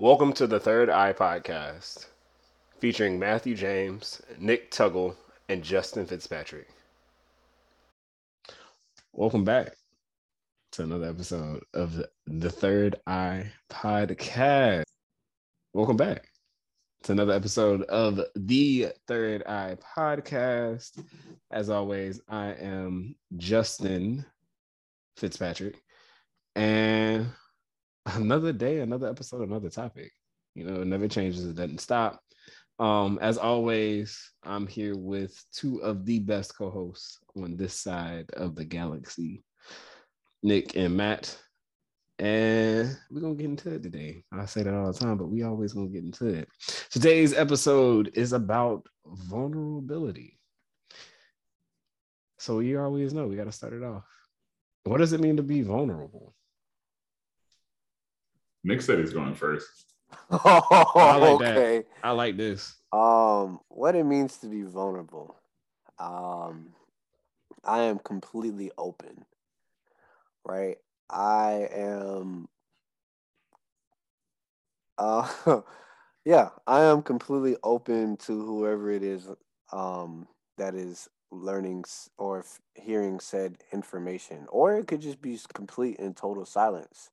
Welcome to the Third Eye Podcast, featuring Matthew James, Nick Tuggle, and Justin Fitzpatrick. Welcome back to another episode of the Third Eye Podcast. Welcome back to another episode of the Third Eye Podcast. As always, I am Justin Fitzpatrick, and another day, another episode, another topic. You know, it never changes, it doesn't stop. Um, as always, I'm here with two of the best co-hosts on this side of the galaxy, Nick and Matt. And we're gonna get into it today. I say that all the time, but we always gonna get into it. Today's episode is about vulnerability. So you always know we gotta start it off. What does it mean to be vulnerable? Nick said he's going first. Oh, I like okay. that. I like this. Um, what it means to be vulnerable. Um, I am completely open. Right? I am uh yeah, I am completely open to whoever it is um that is learning or hearing said information or it could just be complete and total silence.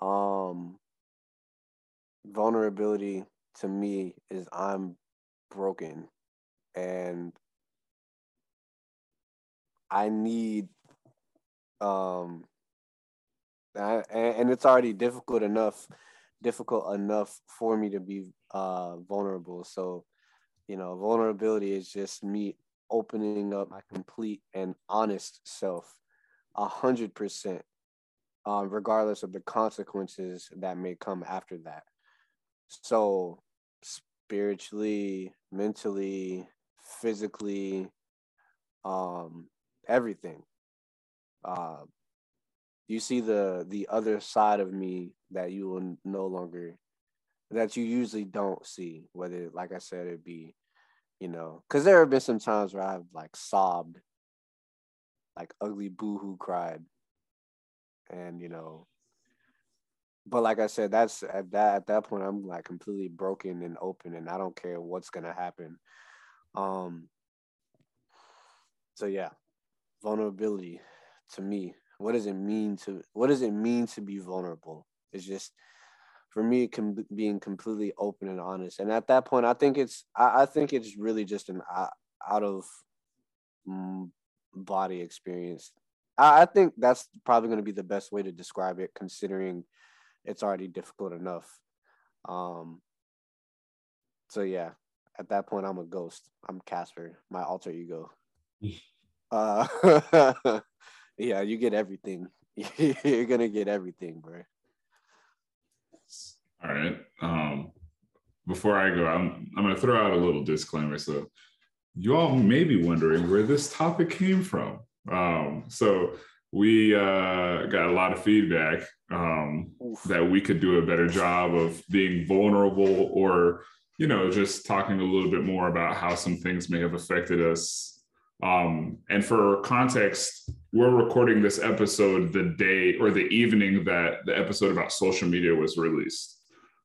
Um vulnerability to me is I'm broken and I need um I, and, it's already difficult enough difficult enough for me to be uh vulnerable. So you know vulnerability is just me opening up my complete and honest self a hundred percent um regardless of the consequences that may come after that. So spiritually mentally physically um everything. Uh you see the the other side of me that you will no longer that you usually don't see whether like i said it be you know because there have been some times where i've like sobbed. Like ugly boo-hoo cried and you know but like i said that's at that at that point i'm like completely broken and open and i don't care what's gonna happen. Um so yeah vulnerability to me what does it mean to what does it mean to be vulnerable? It's just for me com- being completely open and honest and at that point i think it's i, I think it's really just an out, out of mm, body experience I, I think that's probably going to be the best way to describe it considering it's already difficult enough um so yeah at that point i'm a ghost i'm casper my alter ego uh yeah you get everything you're gonna get everything bro All right. Um, before I go, I'm I'm gonna throw out a little disclaimer. So you all may be wondering where this topic came from. Um, so we uh, got a lot of feedback um, that we could do a better job of being vulnerable or you know just talking a little bit more about how some things may have affected us. Um, and for context we're recording this episode the day or the evening that the episode about social media was released.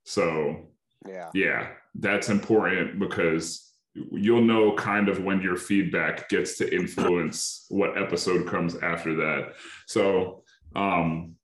So yeah. yeah that's important because you'll know kind of when your feedback gets to influence what episode comes after that. So um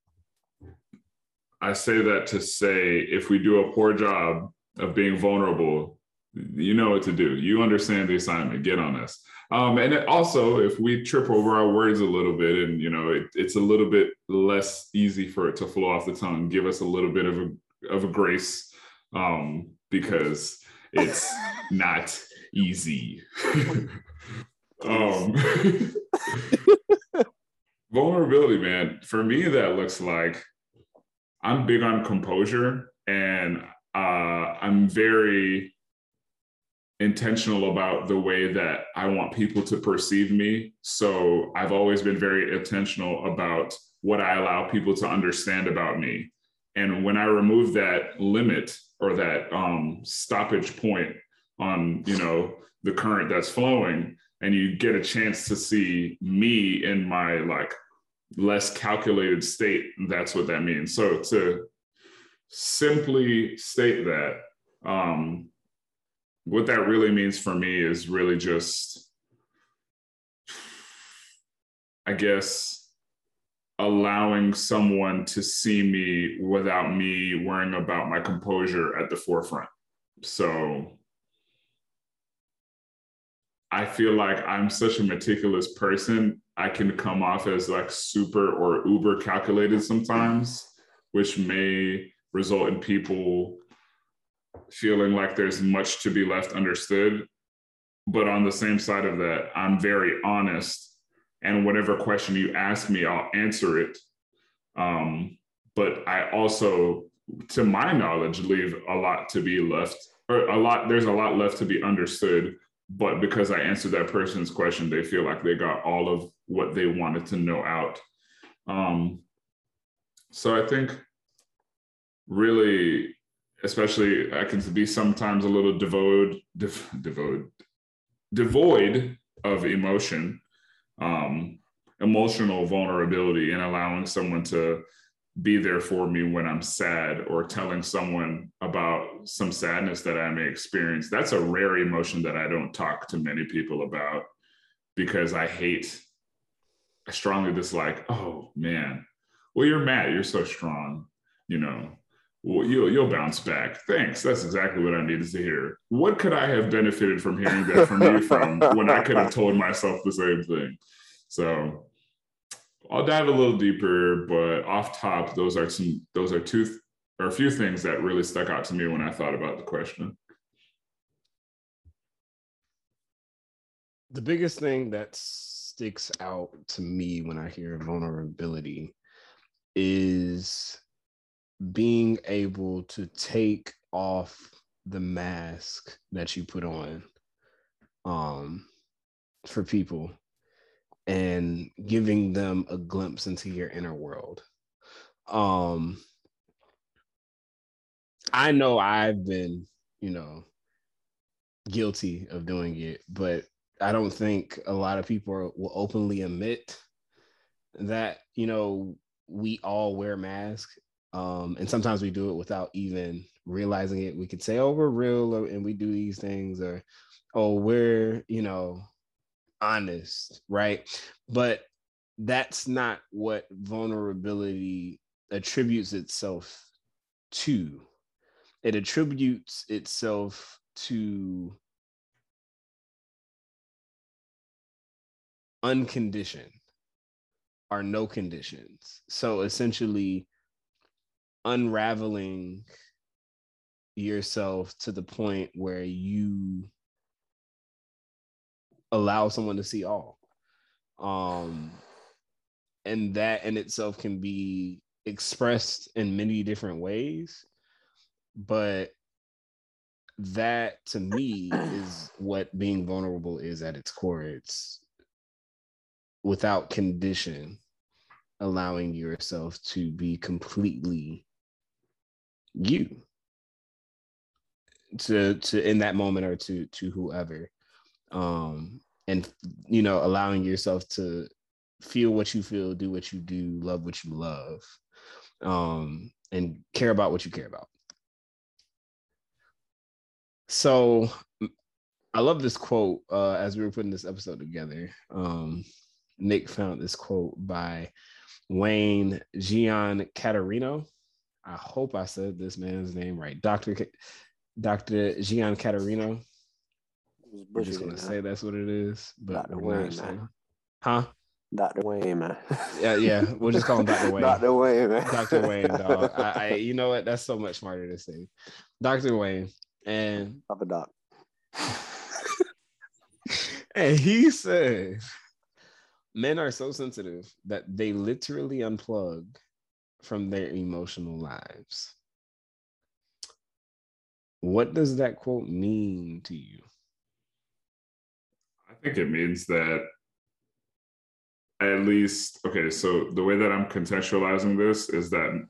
i say that to say if we do a poor job of being vulnerable you know what to do. You understand the assignment. Get on us. Um and also if we trip over our words a little bit and you know it, it's a little bit less easy for it to flow off the tongue give us a little bit of a of a grace um because it's not easy. um, vulnerability, man. For me, that looks like I'm big on composure and uh, I'm very intentional about the way that I want people to perceive me. So I've always been very intentional about what I allow people to understand about me. And when I remove that limit or that um, stoppage point on, you know, the current that's flowing, and you get a chance to see me in my like less calculated state, that's what that means. So to simply state that. Um, what that really means for me is really just, I guess, allowing someone to see me without me worrying about my composure at the forefront. So I feel like I'm such a meticulous person. I can come off as like super or uber calculated sometimes, which may result in people feeling like there's much to be left understood. But on the same side of that, I'm very honest. And whatever question you ask me, I'll answer it. Um, but I also, to my knowledge, leave a lot to be left, or a lot, there's a lot left to be understood but because I answered that person's question, they feel like they got all of what they wanted to know out. Um, so I think really, especially I can be sometimes a little devoid, dev, devoid, devoid of emotion, um, emotional vulnerability, and allowing someone to be there for me when I'm sad or telling someone about some sadness that I may experience. That's a rare emotion that I don't talk to many people about because I hate, I strongly dislike, oh man, well, you're mad, you're so strong, you know. Well, you'll you'll bounce back. Thanks. That's exactly what I needed to hear. What could I have benefited from hearing that from you from when I could have told myself the same thing? So I'll dive a little deeper, but off top, those are some those are two th- or a few things that really stuck out to me when I thought about the question. The biggest thing that sticks out to me when I hear vulnerability is being able to take off the mask that you put on um for people and giving them a glimpse into your inner world. Um, I know I've been, you know, guilty of doing it, but I don't think a lot of people will openly admit that, you know, we all wear masks. Um, and sometimes we do it without even realizing it. We could say, oh, we're real or, and we do these things, or oh, we're, you know, honest, right? But that's not what vulnerability attributes itself to. It attributes itself to unconditioned or no conditions. So essentially, unraveling yourself to the point where you allow someone to see all. Um, and that in itself can be expressed in many different ways. But that to me is what being vulnerable is at its core. It's without condition, allowing yourself to be completely you to to in that moment or to to whoever um, and you know allowing yourself to feel what you feel, do what you do, love what you love, um, and care about what you care about. So I love this quote uh, as we were putting this episode together. Um, Nick found this quote by Wayne Giancaterino. I hope I said this man's name right. Dr. K- Dr. Giancaterino. We're just gonna say that's what it is, but Dr. Wayne, man. Huh? Dr. Wayne, man. yeah, yeah. We'll just call him Dr. Wayne. Dr. Wayne, man. Dr. Wayne, dog. I, I, you know what? That's so much smarter to say. Dr. Wayne. And Papa Doc. and he said men are so sensitive that they literally unplug from their emotional lives. What does that quote mean to you? I think it means that at least, okay, so the way that I'm contextualizing this is that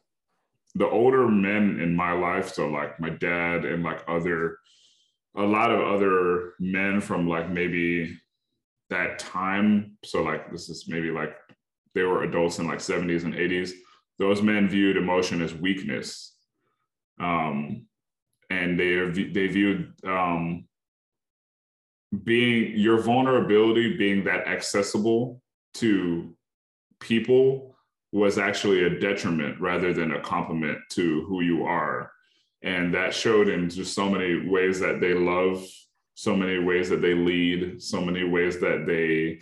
the older men in my life, so like my dad and like other, a lot of other men from like maybe that time. So like this is maybe like they were adults in like 70s and 80s. Those men viewed emotion as weakness. um, and they they viewed um, being your vulnerability being that accessible to people was actually a detriment rather than a compliment to who you are. And that showed in just so many ways that they love so many ways that they lead so many ways that they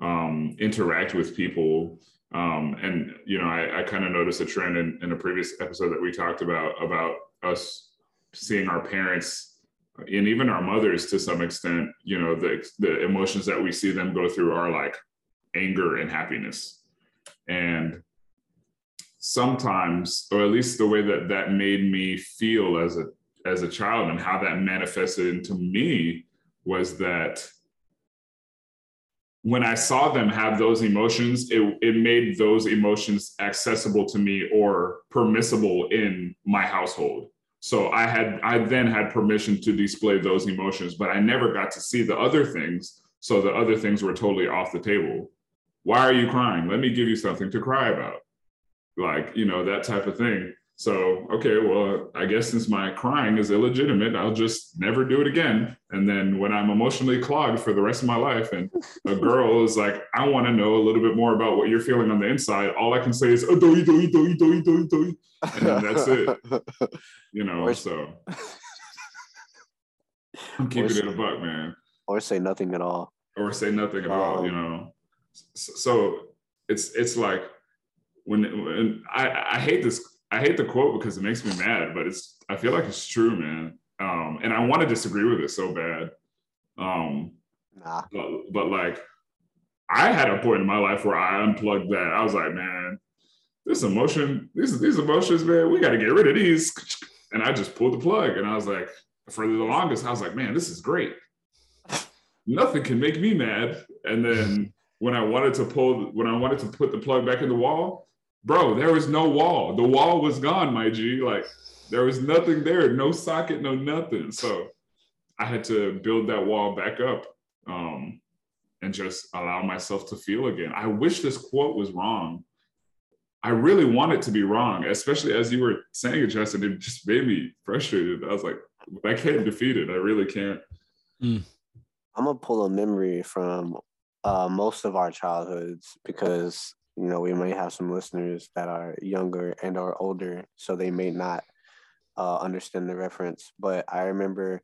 um, interact with people. Um, and you know i, I kind of noticed a trend in, in a previous episode that we talked about about us seeing our parents and even our mothers to some extent you know the the emotions that we see them go through are like anger and happiness and sometimes or at least the way that that made me feel as a as a child and how that manifested into me was that when I saw them have those emotions, it, it made those emotions accessible to me or permissible in my household. So I had I then had permission to display those emotions, but I never got to see the other things. So the other things were totally off the table. Why are you crying? Let me give you something to cry about. Like, you know, that type of thing. So, okay, well, I guess since my crying is illegitimate, I'll just never do it again. And then when I'm emotionally clogged for the rest of my life, and a girl is like, I want to know a little bit more about what you're feeling on the inside, all I can say is, oh, doi, doi, doi, doi, doi, doi. And that's it. You know, Or- so I'm keeping it a buck, man. or say nothing at all. Or say nothing at all, you know. So, so it's it's like when, when I, I hate this I hate the quote because it makes me mad, but it's I feel like it's true, man. Um, and I want to disagree with it so bad. Um, Nah. but, but like I had a point in my life where I unplugged that. I was like, man, this emotion, these these emotions, man, we got to get rid of these. And I just pulled the plug, and I was like, for the longest, I was like, man, this is great. Nothing can make me mad. And then when I wanted to pull, when I wanted to put the plug back in the wall, bro, there was no wall. The wall was gone, my G. Like there was nothing there, no socket, no nothing. So I had to build that wall back up um, and just allow myself to feel again. I wish this quote was wrong. I really want it to be wrong, especially as you were saying it, Justin. It just made me frustrated. I was like, I can't defeat it. I really can't. I'm gonna pull a memory from uh, most of our childhoods because you know we may have some listeners that are younger and or older, so they may not uh, understand the reference. But I remember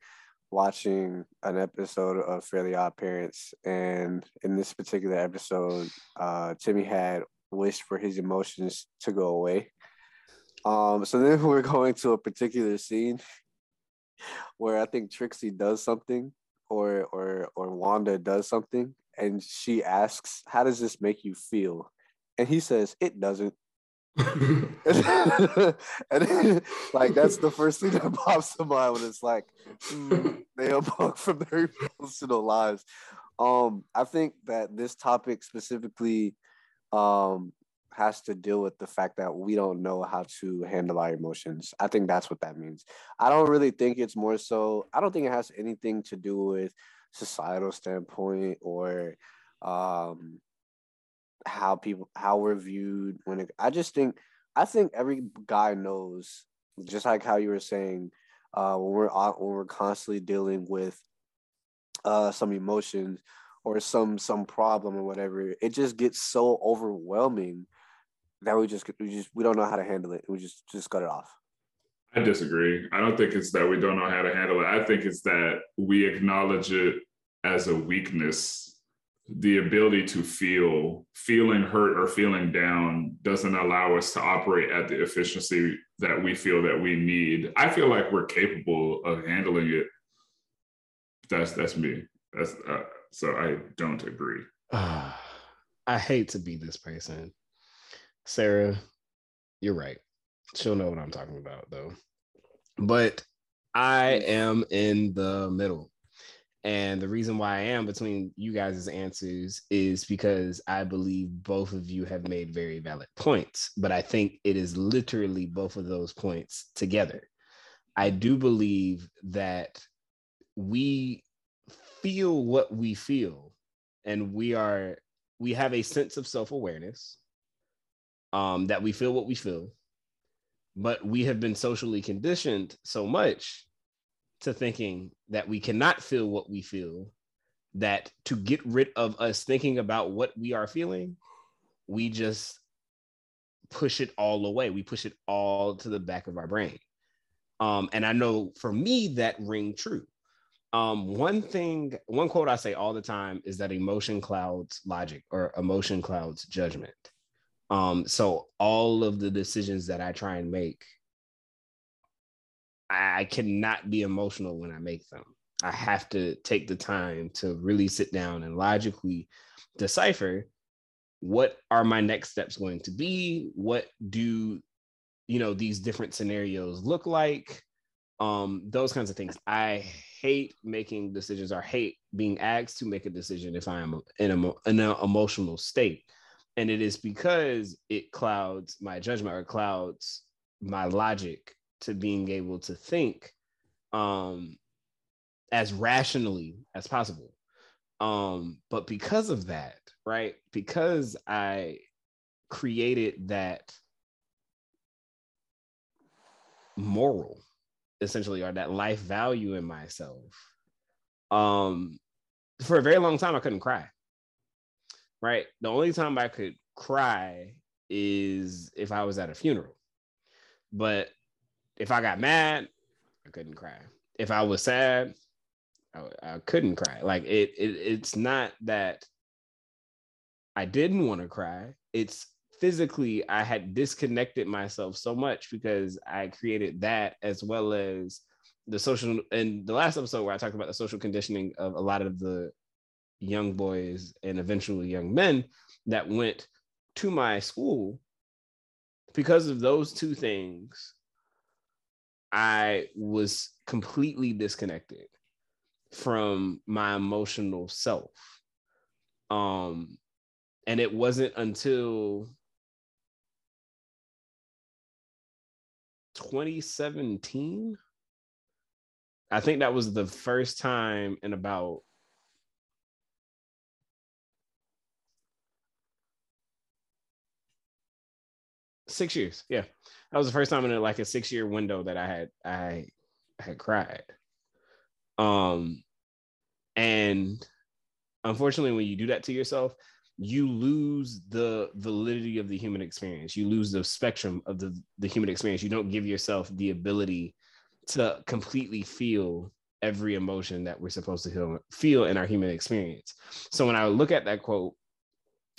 watching an episode of Fairly Odd Parents, and in this particular episode, uh, Timmy had wished for his emotions to go away. Um, so then we're going to a particular scene where I think Trixie does something or or or Wanda does something and she asks, "How does this make you feel?" And he says, "It doesn't." and then, like that's the first thing that pops to mind when it's like mm, they unplug from their personal lives. Um, I think that this topic specifically um has to deal with the fact that we don't know how to handle our emotions. I think that's what that means. I don't really think it's more so. I don't think it has anything to do with societal standpoint or um how people how we're viewed when it, I just think I think every guy knows just like how you were saying uh when we're when we're constantly dealing with uh some emotions or some some problem or whatever it just gets so overwhelming that we just we just we don't know how to handle it we just just cut it off I disagree. I don't think it's that we don't know how to handle it. I think it's that we acknowledge it as a weakness. The ability to feel, feeling hurt or feeling down doesn't allow us to operate at the efficiency that we feel that we need. I feel like we're capable of handling it. That's that's me. That's uh, so I don't agree. Ah, I hate to be this person. Sarah, you're right. She'll know what I'm talking about though. But I am in the middle. And the reason why I am between you guys' answers is because I believe both of you have made very valid points, but I think it is literally both of those points together. I do believe that we feel what we feel and we are we have a sense of self-awareness um that we feel what we feel but we have been socially conditioned so much to thinking that we cannot feel what we feel that to get rid of us thinking about what we are feeling we just push it all away. We push it all to the back of our brain. Um, and i know for me that ring true. Um, one thing one quote i say all the time is that emotion clouds logic or emotion clouds judgment. Um, so all of the decisions that I try and make, I cannot be emotional when I make them. I have to take the time to really sit down and logically decipher what are my next steps going to be? What do you know these different scenarios look like? Um, those kinds of things. I hate making decisions or hate being asked to make a decision if I am in, a, in an emotional state and it is because it clouds my judgment or clouds my logic to being able to think um as rationally as possible um but because of that right because i created that moral essentially or that life value in myself um for a very long time i couldn't cry right? The only time I could cry is if I was at a funeral. But if I got mad, I couldn't cry. If I was sad, I, I couldn't cry. Like it, it, it's not that I didn't want to cry. It's physically I had disconnected myself so much because I created that as well as the social and the last episode where I talked about the social conditioning of a lot of the young boys and eventually young men that went to my school because of those two things i was completely disconnected from my emotional self. Um and it wasn't until 2017 i think that was the first time in about six years. Yeah, that was the first time in a, like a six year window that I had I had cried. Um, and unfortunately, when you do that to yourself, you lose the validity of the human experience. You lose the spectrum of the the human experience. You don't give yourself the ability to completely feel every emotion that we're supposed to feel, feel in our human experience. So when I look at that quote,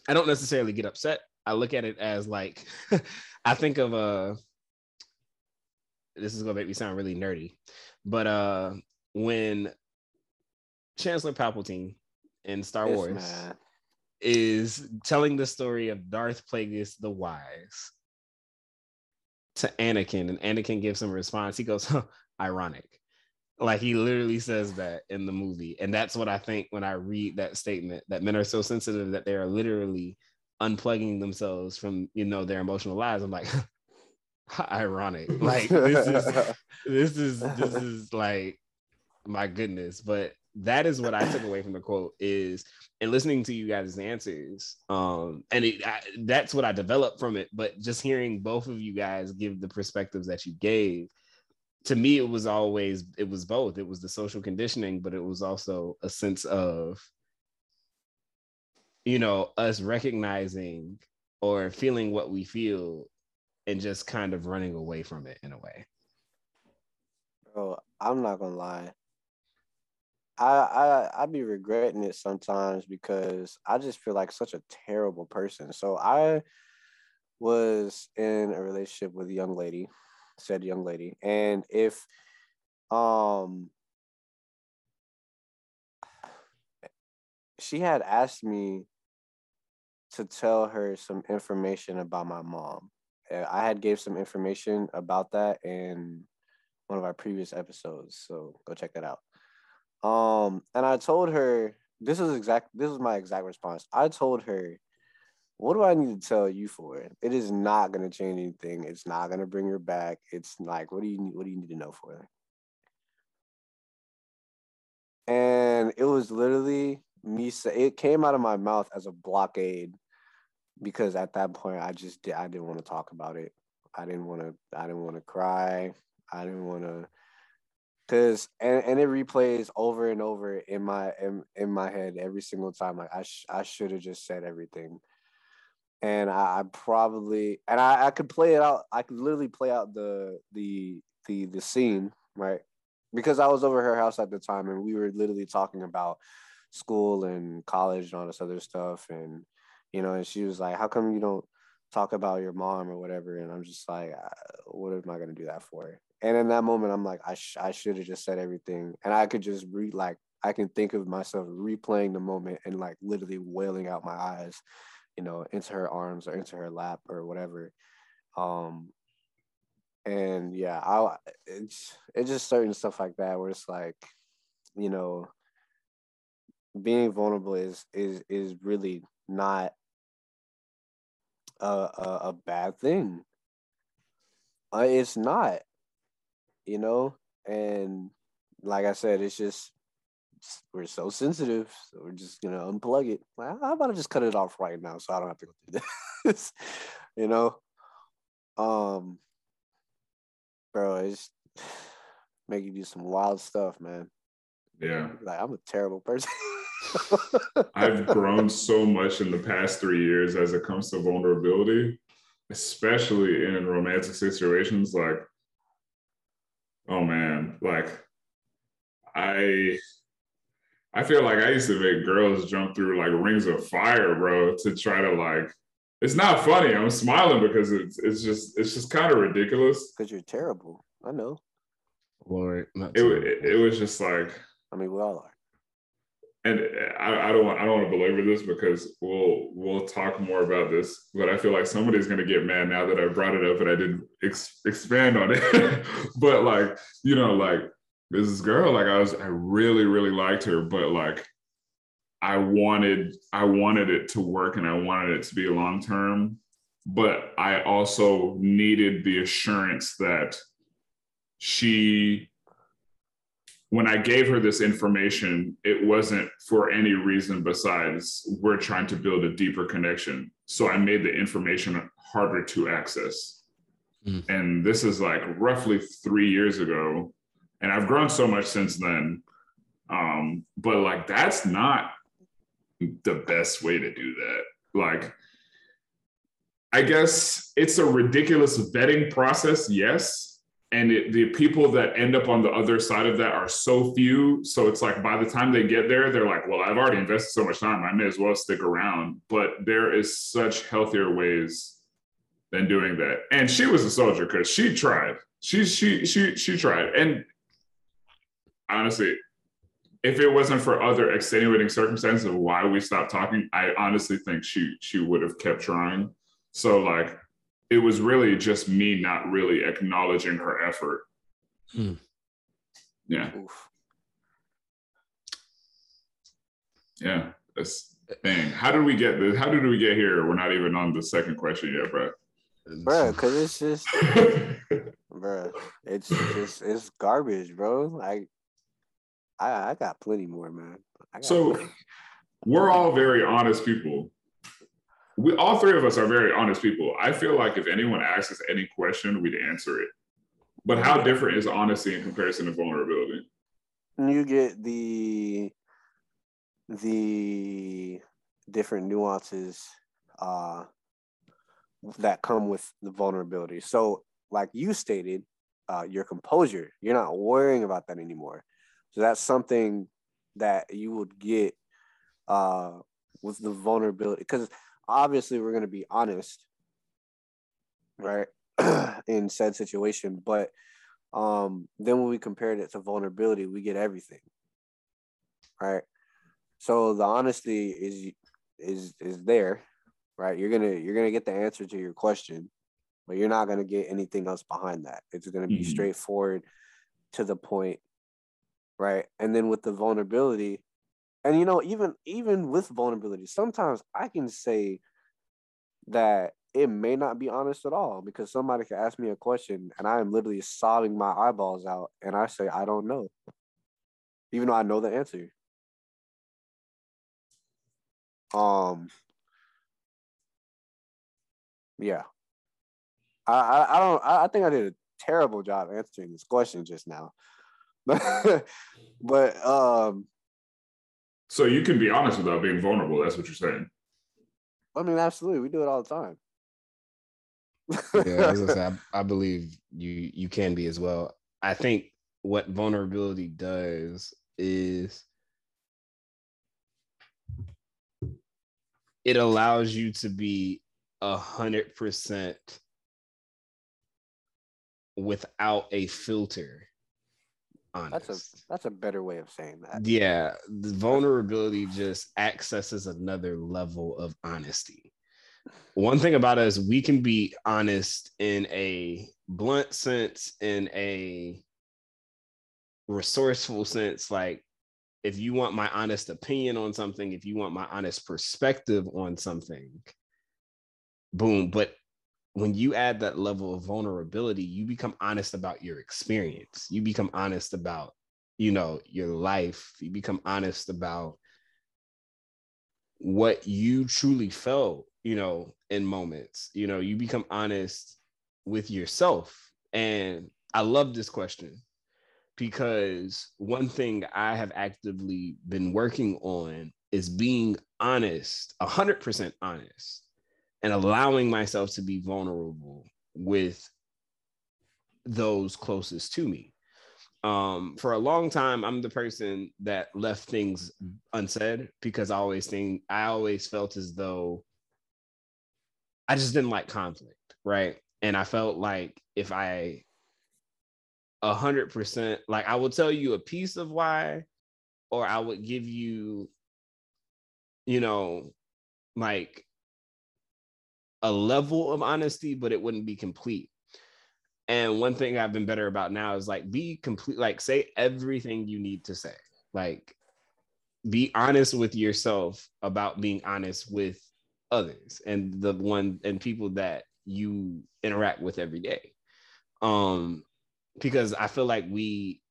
I don't necessarily get upset. I look at it as like I think of uh this is gonna make me sound really nerdy, but uh when Chancellor Palpatine in Star yes, Wars is telling the story of Darth Plagueis the Wise to Anakin, and Anakin gives him a response. He goes, huh, ironic. Like he literally says that in the movie. And that's what I think when I read that statement that men are so sensitive that they are literally unplugging themselves from you know their emotional lives. I'm like ironic. Like this is this is this is like my goodness. But that is what i took away from the quote is and listening to you guys' answers um and it, I, that's what i developed from it. But just hearing both of you guys give the perspectives that you gave to me it was always it was both. It was the social conditioning but it was also a sense of you know, us recognizing or feeling what we feel and just kind of running away from it in a way. Bro, I'm not gonna lie. I I I be regretting it sometimes because I just feel like such a terrible person. So I was in a relationship with a young lady, said young lady, and if um she had asked me to tell her some information about my mom. I had gave some information about that in one of our previous episodes, so go check that out. Um, and I told her this is exact. This is my exact response. I told her, "What do I need to tell you for? it? It is not going to change anything. It's not going to bring her back. It's like, what do you need? What do you need to know for?" it?" And it was literally me say it came out of my mouth as a blockade because at that point I just did I didn't want to talk about it. I didn't want to. I didn't want to cry. I didn't want to. Cause and, and it replays over and over in my in, in my head every single time. Like I sh- I should have just said everything, and I, I probably and I, I could play it out. I could literally play out the the the the scene right because I was over her house at the time and we were literally talking about school and college and all this other stuff and you know and she was like how come you don't talk about your mom or whatever? And i'm just like what am i going to do that for? And in that moment i'm like i, sh- I should have just said everything. And i could just read like i can think of myself replaying the moment and like literally wailing out my eyes you know into her arms or into her lap or whatever. Um and yeah i it's it's just certain stuff like that where it's like you know being vulnerable is is is really not a a, a bad thing. Uh, it's not, you know, and like I said, it's just we're so sensitive, so we're just gonna unplug it. Like, how about to just cut it off right now, so I don't have to go through this, you know? Um, bro, it's making you do some wild stuff, man. Yeah, like I'm a terrible person. I've grown so much in the past three years as it comes to vulnerability, especially in romantic situations. Like, oh man, like I I feel like I used to make girls jump through like rings of fire, bro, to try to like it's not funny. I'm smiling because it's it's just it's just kind of ridiculous. Because you're terrible. I know. Lord, it, it, it was just like I mean, we all are and I, I, don't want I don't want to belabor this because we'll we'll talk more about this, but I feel like somebody's gonna get mad now that I brought it up and I didn't ex- expand on it. but like you know, like this girl, like I was I really really liked her, but like I wanted I wanted it to work and I wanted it to be long term, but I also needed the assurance that she when I gave her this information, it wasn't for any reason besides we're trying to build a deeper connection. So I made the information harder to access. Mm. And this is like roughly three years ago. And I've grown so much since then. Um, but like, that's not the best way to do that. Like, I guess it's a ridiculous vetting process, yes and it, the people that end up on the other side of that are so few. So it's like by the time they get there they're like well i've already invested so much time. I may as well stick around. But there is such healthier ways than doing that. And she was a soldier because she tried. She she she she tried. And honestly if it wasn't for other extenuating circumstances of why we stopped talking i honestly think she she would have kept trying. So like it was really just me not really acknowledging her effort. Hmm. Yeah. Oof. Yeah. That's thing. How did we get this? How did we get here? We're not even on the second question yet, bro. Bro, because it's just, bro, it's just it's garbage, bro. Like, I I got plenty more, man. so, plenty. we're all very honest people we all three of us are very honest people. I feel like if anyone asks us any question, we'd answer it. But how different is honesty in comparison to vulnerability? You get the the different nuances uh, that come with the vulnerability. So, like you stated, uh, your composure, you're not worrying about that anymore. So that's something that you would get uh, with the vulnerability because obviously we're going to be honest right in said situation but um then when we compared it to vulnerability we get everything right? So the honesty is is is there right? You're gonna you're gonna get the answer to your question but you're not gonna get anything else behind that. It's gonna be mm-hmm. straightforward to the point right? And then with the vulnerability and you know even even with vulnerability sometimes i can say that it may not be honest at all because somebody can ask me a question and i am literally sobbing my eyeballs out and i say i don't know even though i know the answer um yeah I, I, I don't. I, I think I did a terrible job answering this question just now. but um, So you can be honest without being vulnerable. That's what you're saying. I mean, absolutely, we do it all the time. yeah, I, say, I, I believe you you can be as well. I think what vulnerability does is it allows you to be a hundred percent without a filter. Honest. That's a that's a better way of saying that. yeah, the vulnerability just accesses another level of honesty. One thing about us, we can be honest in a blunt sense, in a resourceful sense. Like, if you want my honest opinion on something, if you want my honest perspective on something, boom. But when you add that level of vulnerability, you become honest about your experience. You become honest about, you know, your life. You become honest about what you truly felt, you know, in moments. You know, you become honest with yourself. And I love this question because one thing I have actively been working on is being honest, 100% honest and allowing myself to be vulnerable with those closest to me. Um, for a long time, I'm the person that left things unsaid because I always think I always felt as though I just didn't like conflict, right? And I felt like if I a hundred percent, like I will tell you a piece of why, or I would give you, you know, like a level of honesty, but it wouldn't be complete. And one thing I've been better about now is like be complete, like say everything you need to say. Like be honest with yourself about being honest with others and the one and people that you interact with every day. Um, because I feel like we,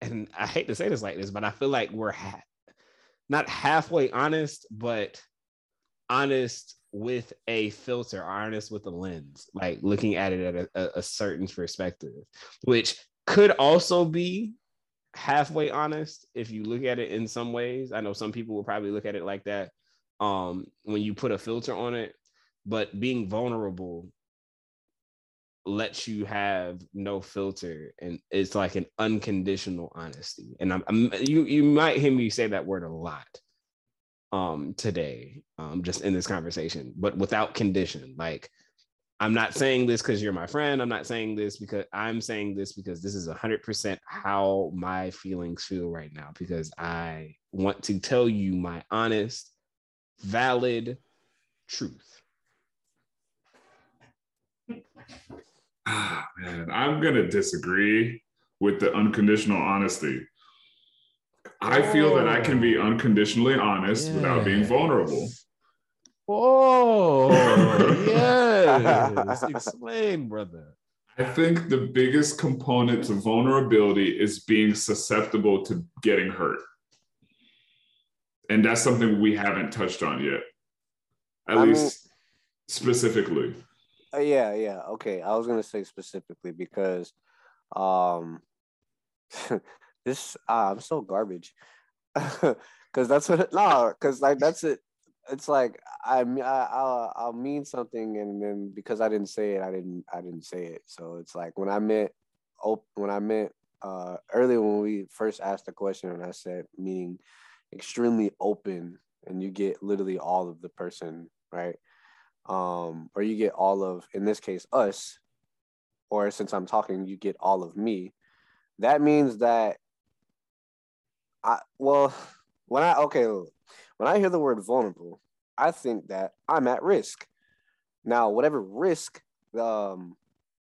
and I hate to say this like this, but I feel like we're ha- not halfway honest, but honest with a filter, honest with a lens, like looking at it at a, a certain perspective, which could also be halfway honest if you look at it in some ways. I know some people will probably look at it like that um, when you put a filter on it, but being vulnerable lets you have no filter and it's like an unconditional honesty and I'm, I'm, you you might hear me say that word a lot um today um just in this conversation but without condition. Like i'm not saying this because you're my friend. I'm not saying this because i'm saying this because this is 100% how my feelings feel right now because i want to tell you my honest valid truth. Ah, man, I'm gonna disagree with the unconditional honesty. I feel that I can be unconditionally honest without being vulnerable. Oh, yes. Explain, brother. I think the biggest component to vulnerability is being susceptible to getting hurt. And that's something we haven't touched on yet, at I mean- least specifically. Uh, yeah, yeah. Okay. I was gonna say specifically because um this ah, I'm so garbage. Cause that's what no, cause like that's it. It's like I I I'll, I'll mean something and then because I didn't say it, I didn't I didn't say it. So it's like when I meant op- when I meant uh earlier when we first asked the question and I said meaning extremely open and you get literally all of the person, right? um, or you get all of, in this case, us, or since I'm talking, you get all of me. That means that I, well, when I, okay, when I hear the word vulnerable, I think that I'm at risk. Now, whatever risk, um,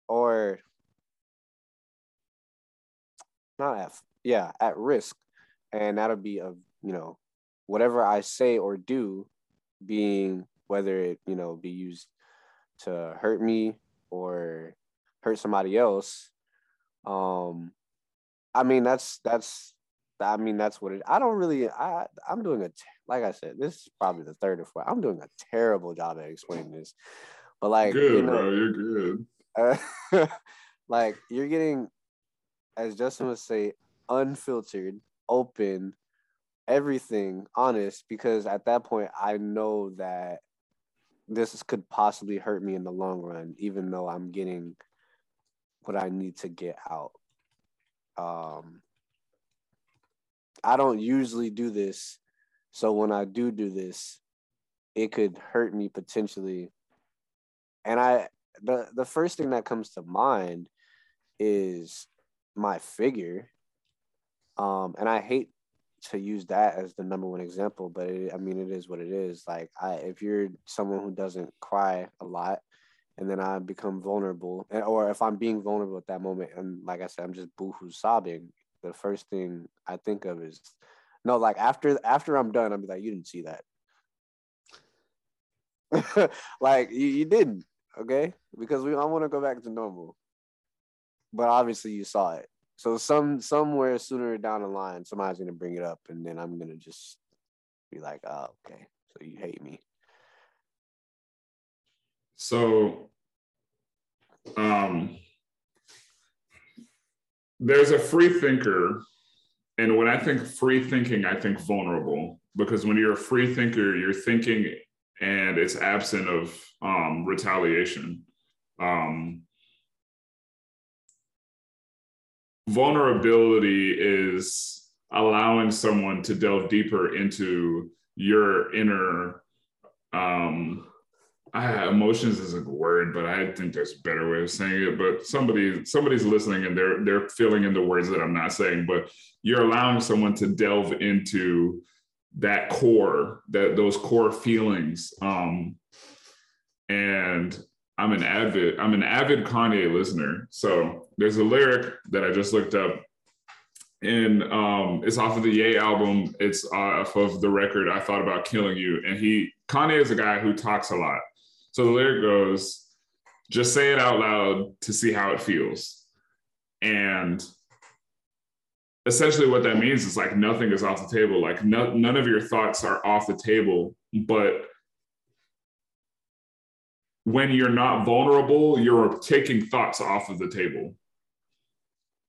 or not at, yeah, at risk, and that'll be of, you know, whatever I say or do being whether it you know be used to hurt me or hurt somebody else um i mean that's that's i mean that's what it i don't really i i'm doing a like i said this is probably the third or fourth i'm doing a terrible job at explaining this But like, good, you know, bro. You're good. uh, like you're getting, as Justin would say, unfiltered, open, everything honest. Because at that point, I know that this could possibly hurt me in the long run, even though I'm getting what I need to get out. Um, I don't usually do this, so when I do do this, it could hurt me potentially. And I the the first thing that comes to mind is my figure. Um, and I hate to use that as the number one example, but it, I mean it is what it is. Like I, if you're someone who doesn't cry a lot, and then I become vulnerable, and, or if I'm being vulnerable at that moment, and like I said, I'm just boohoo sobbing. The first thing I think of is no, like after after I'm done, I'm like, you didn't see that. like you, you didn't, okay? Because we I want to go back to normal. But obviously you saw it. So some somewhere sooner down the line, somebody's gonna bring it up, and then I'm gonna just be like, "Oh, okay, so you hate me." So, um, there's a free thinker, and when I think free thinking, I think vulnerable because when you're a free thinker, you're thinking and it's absent of um, retaliation. Um, vulnerability is allowing someone to delve deeper into your inner um I, emotions isn't a word but i think there's a better way of saying it but somebody somebody's listening and they're they're feeling in the words that i'm not saying but you're allowing someone to delve into that core that those core feelings um and i'm an avid i'm an avid kanye listener. So there's a lyric that i just looked up and um it's off of the Ye album. It's off of the record i thought about killing you. And he kanye is a guy who talks a lot so the lyric goes just say it out loud to see how it feels. And essentially what that means is like nothing is off the table. Like no, none of your thoughts are off the table but when you're not vulnerable you're taking thoughts off of the table.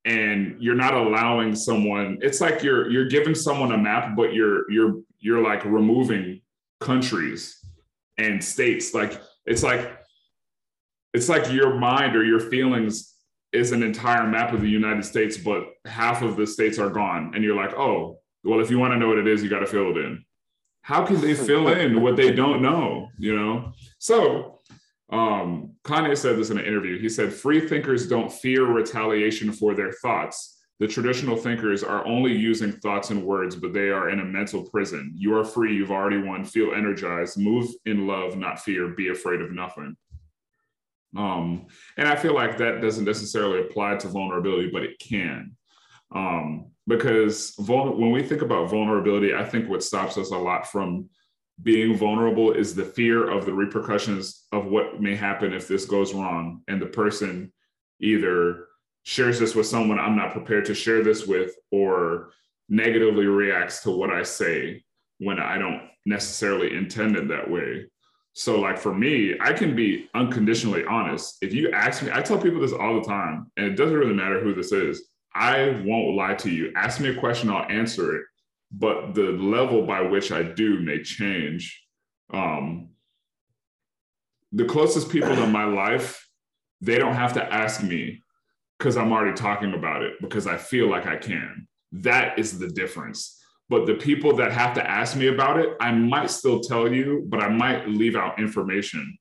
And you're not allowing someone it's like you're you're giving someone a map but you're you're you're like removing countries and states. Like it's like it's like your mind or your feelings is an entire map of the United States, but half of the states are gone. And you're like, oh, well, if you want to know what it is, you got to fill it in. How can they fill in what they don't know? You know? So um, Kanye said this in an interview. He said, free thinkers don't fear retaliation for their thoughts. The traditional thinkers are only using thoughts and words, but they are in a mental prison. You are free. You've already won. Feel energized. Move in love, not fear. Be afraid of nothing. Um, and I feel like that doesn't necessarily apply to vulnerability, but it can. Um, because vul- when we think about vulnerability, I think what stops us a lot from being vulnerable is the fear of the repercussions of what may happen if this goes wrong. And the person either shares this with someone I'm not prepared to share this with, or negatively reacts to what I say when I don't necessarily intend it that way. So, like for me, I can be unconditionally honest. If you ask me, I tell people this all the time, and it doesn't really matter who this is. I won't lie to you. Ask me a question, I'll answer it. But the level by which I do may change. Um, the closest people in my life, they don't have to ask me because I'm already talking about it because I feel like I can. That is the difference. But the people that have to ask me about it, I might still tell you, but I might leave out information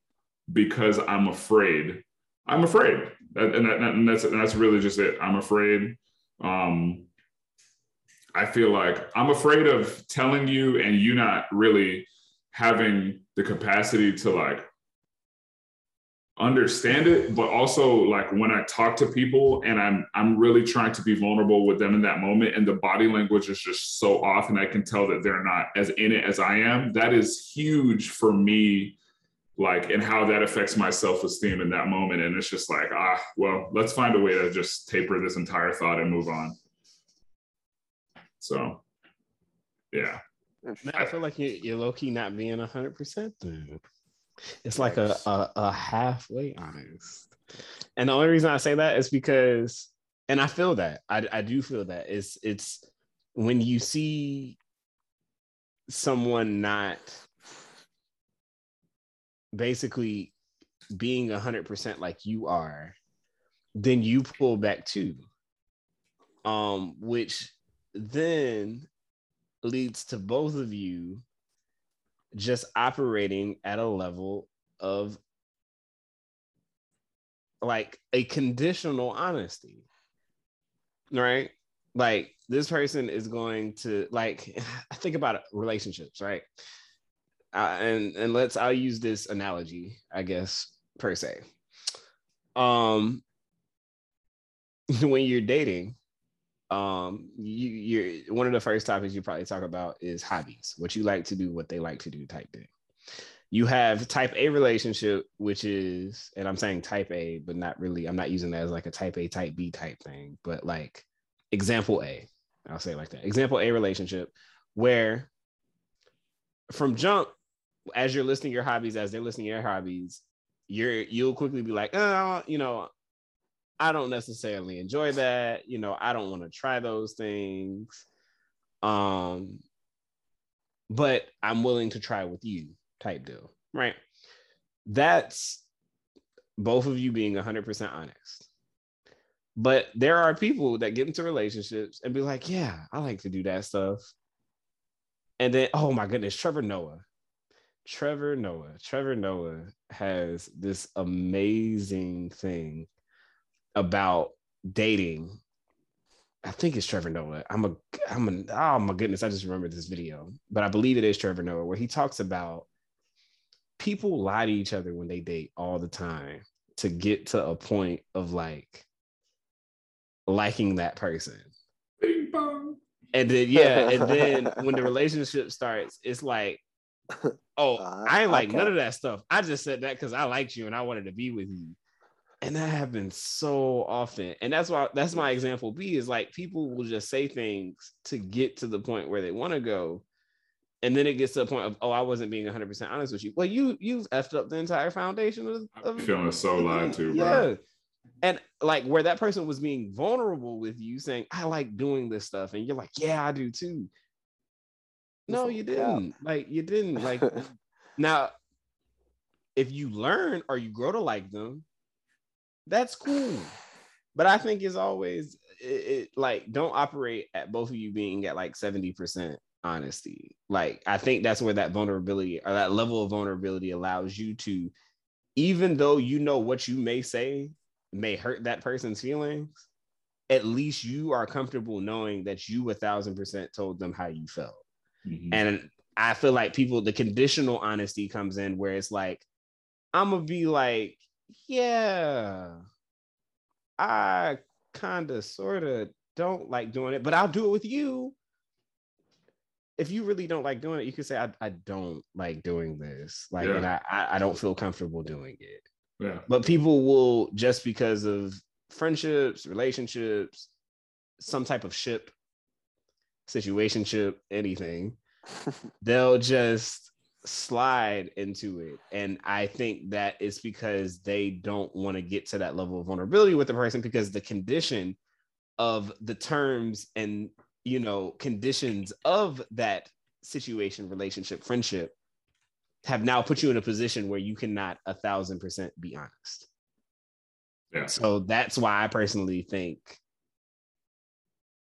because I'm afraid. I'm afraid, and, that, and that's and that's really just it. I'm afraid. Um, I feel like I'm afraid of telling you and you not really having the capacity to like understand it but also like when i talk to people and i'm i'm really trying to be vulnerable with them in that moment and the body language is just so off and i can tell that they're not as in it as i am that is huge for me like and how that affects my self-esteem in that moment. And it's just like ah well let's find a way to just taper this entire thought and move on. So yeah. Man, I feel like you're, you're low-key not being 100% dude It's like a, a, a halfway honest. And the only reason I say that is because, and I feel that I, I do feel that it's it's when you see someone not basically being a hundred percent like you are, then you pull back too. Um, which then leads to both of you just operating at a level of like a conditional honesty right? Like this person is going to like i think about relationships right? Uh, and and let's i'll use this analogy i guess per se. Um when you're dating um you you're one of the first topics you probably talk about is hobbies what you like to do what they like to do type thing. You have type a relationship which is and i'm saying type a but not really i'm not using that as like a type a type b type thing but like example a i'll say like that. Example a relationship where from jump as you're listing your hobbies as they're listing your hobbies you're you'll quickly be like oh you know I don't necessarily enjoy that. You know, I don't want to try those things. Um, but I'm willing to try with you type deal, right? That's both of you being 100% honest. But there are people that get into relationships and be like, yeah, I like to do that stuff. And then, oh my goodness, Trevor Noah. Trevor Noah. Trevor Noah has this amazing thing about dating. I think it's Trevor Noah. I'm a, I'm a, oh my goodness, I just remember this video, but I believe it is Trevor Noah where he talks about people lie to each other when they date all the time to get to a point of like liking that person. And then yeah, and then when the relationship starts, it's like, oh, uh, I ain't like okay. none of that stuff. I just said that because I liked you and I wanted to be with you and that happens so often. And that's why that's my example b is like people will just say things to get to the point where they want to go and then it gets to the point of oh i wasn't being 100% honest with you. Well you you've effed up the entire foundation of, of feeling so lied to bro. yeah. And like where that person was being vulnerable with you saying i like doing this stuff and you're like yeah i do too. No you didn't. Like you didn't. Like now if you learn or you grow to like them that's cool. But I think it's always it, it, like don't operate at both of you being at like 70% honesty. Like I think that's where that vulnerability or that level of vulnerability allows you to, even though you know what you may say may hurt that person's feelings, at least you are comfortable knowing that you a thousand percent told them how you felt. Mm-hmm. And I feel like people, the conditional honesty comes in where it's like, I'm gonna be like, yeah, I kind of sort of don't like doing it, but I'll do it with you. If you really don't like doing it, you can say, I, I don't like doing this. Like, yeah. and I, I don't feel comfortable doing it. Yeah. But people will just because of friendships, relationships, some type of ship, situationship, anything, they'll just slide into it. And I think that it's because they don't want to get to that level of vulnerability with the person because the condition of the terms and you know conditions of that situation, relationship, friendship have now put you in a position where you cannot a thousand percent be honest. Yeah. So that's why I personally think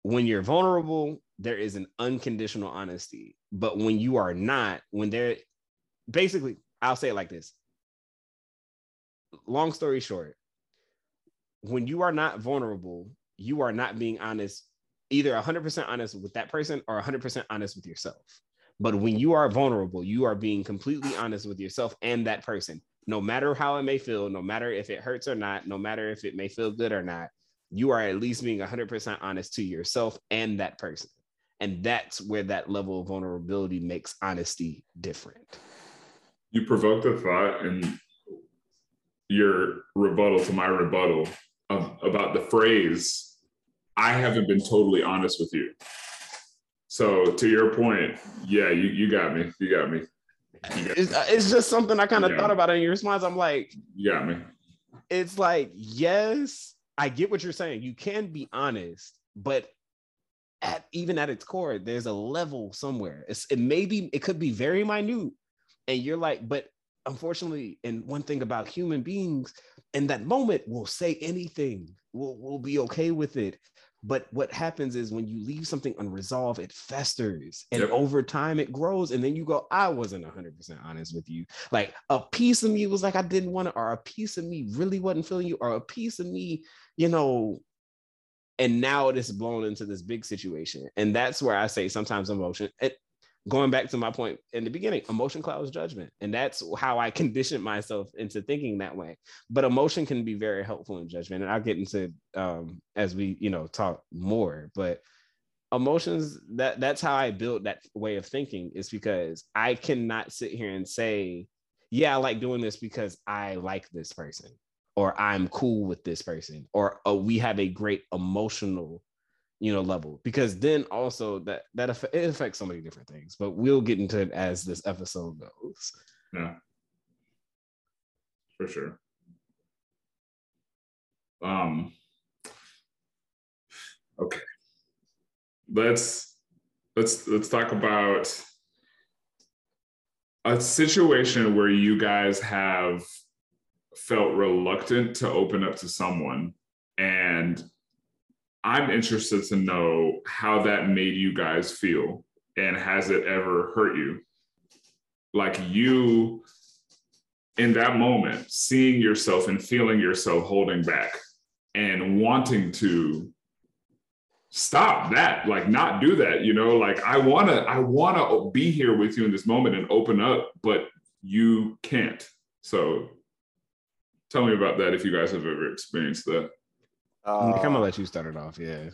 when you're vulnerable, there is an unconditional honesty. But when you are not, when there basically, I'll say it like this. Long story short, when you are not vulnerable, you are not being honest, either 100% honest with that person or 100% honest with yourself. But when you are vulnerable, you are being completely honest with yourself and that person, no matter how it may feel, no matter if it hurts or not, no matter if it may feel good or not, you are at least being 100% honest to yourself and that person. And that's where that level of vulnerability makes honesty different you provoked a thought in your rebuttal to my rebuttal of, about the phrase, I haven't been totally honest with you. So to your point, yeah, you, you got me. You got me. it's, uh, it's just something I kind of Yeah. thought about in your response. I'm like, You got me. it's like, yes, I get what you're saying. You can be honest, but at even at its core, there's a level somewhere. It's it may be, it could be very minute. And you're like, but unfortunately, and one thing about human beings, in that moment, we'll say anything. We'll, we'll be okay with it. But what happens is when you leave something unresolved, it festers. And Yep. over time it grows. And then you go, I wasn't 100% honest with you. Like a piece of me was like, I didn't want to, or a piece of me really wasn't feeling you, or a piece of me, you know, and now it is blown into this big situation. And that's where I say sometimes emotion, it, going back to my point in the beginning, emotion clouds judgment. And that's how I conditioned myself into thinking that way. But emotion can be very helpful in judgment. And I'll get into um as we, you know, talk more. But emotions, that that's how I built that way of thinking, is because I cannot sit here and say, yeah, I like doing this because I like this person, or I'm cool with this person, or oh, we have a great emotional you know level because then also that that aff- it affects so many different things but we'll get into it as this episode goes Yeah. For sure. Um okay. Let's let's let's talk about a situation where you guys have felt reluctant to open up to someone and I'm interested to know how that made you guys feel and has it ever hurt you? Like you in that moment, seeing yourself and feeling yourself holding back and wanting to stop that, like not do that, you know, like I want to I want to be here with you in this moment and open up, but you can't. So tell me about that if you guys have ever experienced that. Uh, Nick, i'm gonna let you start it off yeah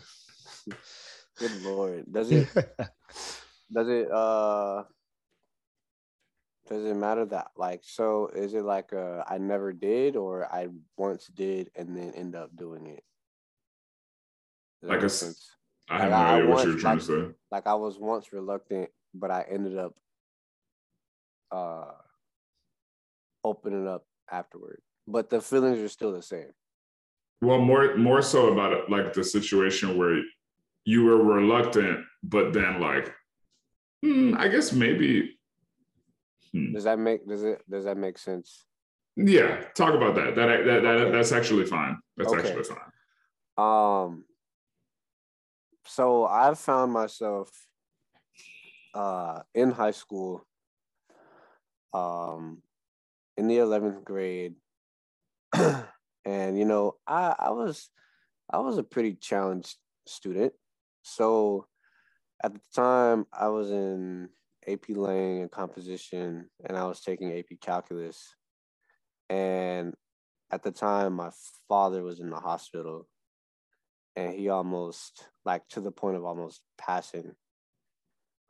good lord, does it does it uh does it matter that like so is it like uh I never did or I once did and then end up doing it? Does Like a make sense? I have Like, no I idea what want- you're trying like- to say. like I was once reluctant, but I ended up uh opening up afterward. But the feelings are still the same. Well, more more so about it, like the situation where you were reluctant, but then like, hmm, I guess maybe, hmm. Does that make does it does that make sense? yeah. Talk about that. That that, that Okay. that's actually fine. That's Okay. actually fine. Um so I found myself uh in high school um in the 11th grade and you know I I was I was a pretty challenged student. So at the time I was in AP Lang and composition and I was taking AP calculus. And at the time my father was in the hospital and he almost like to the point of almost passing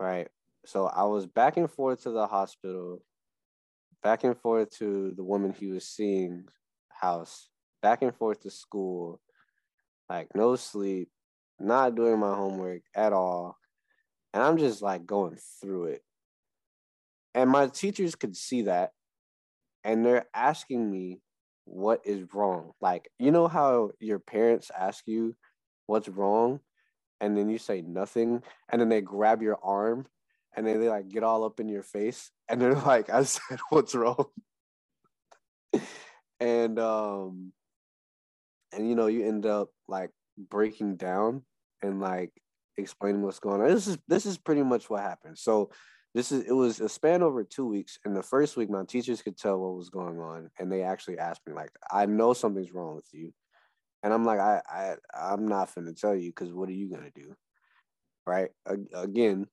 right? So i was back and forth to the hospital back and forth to the woman he was seeing house back and forth to school like no sleep not doing my homework at all and i'm just like going through it. And my teachers could see that and they're asking me what is wrong. Like you know how your parents ask you what's wrong and then you say nothing and then they grab your arm and then they like get all up in your face and they're like i said what's wrong. And um and you know you end up like breaking down and like explaining what's going on this is this is pretty much what happened so this is it was a span over two weeks and the first week my teachers could tell what was going on and they actually asked me like i know something's wrong with you and I'm like, I, I, I'm not finna tell you because what are you gonna do, right? Again,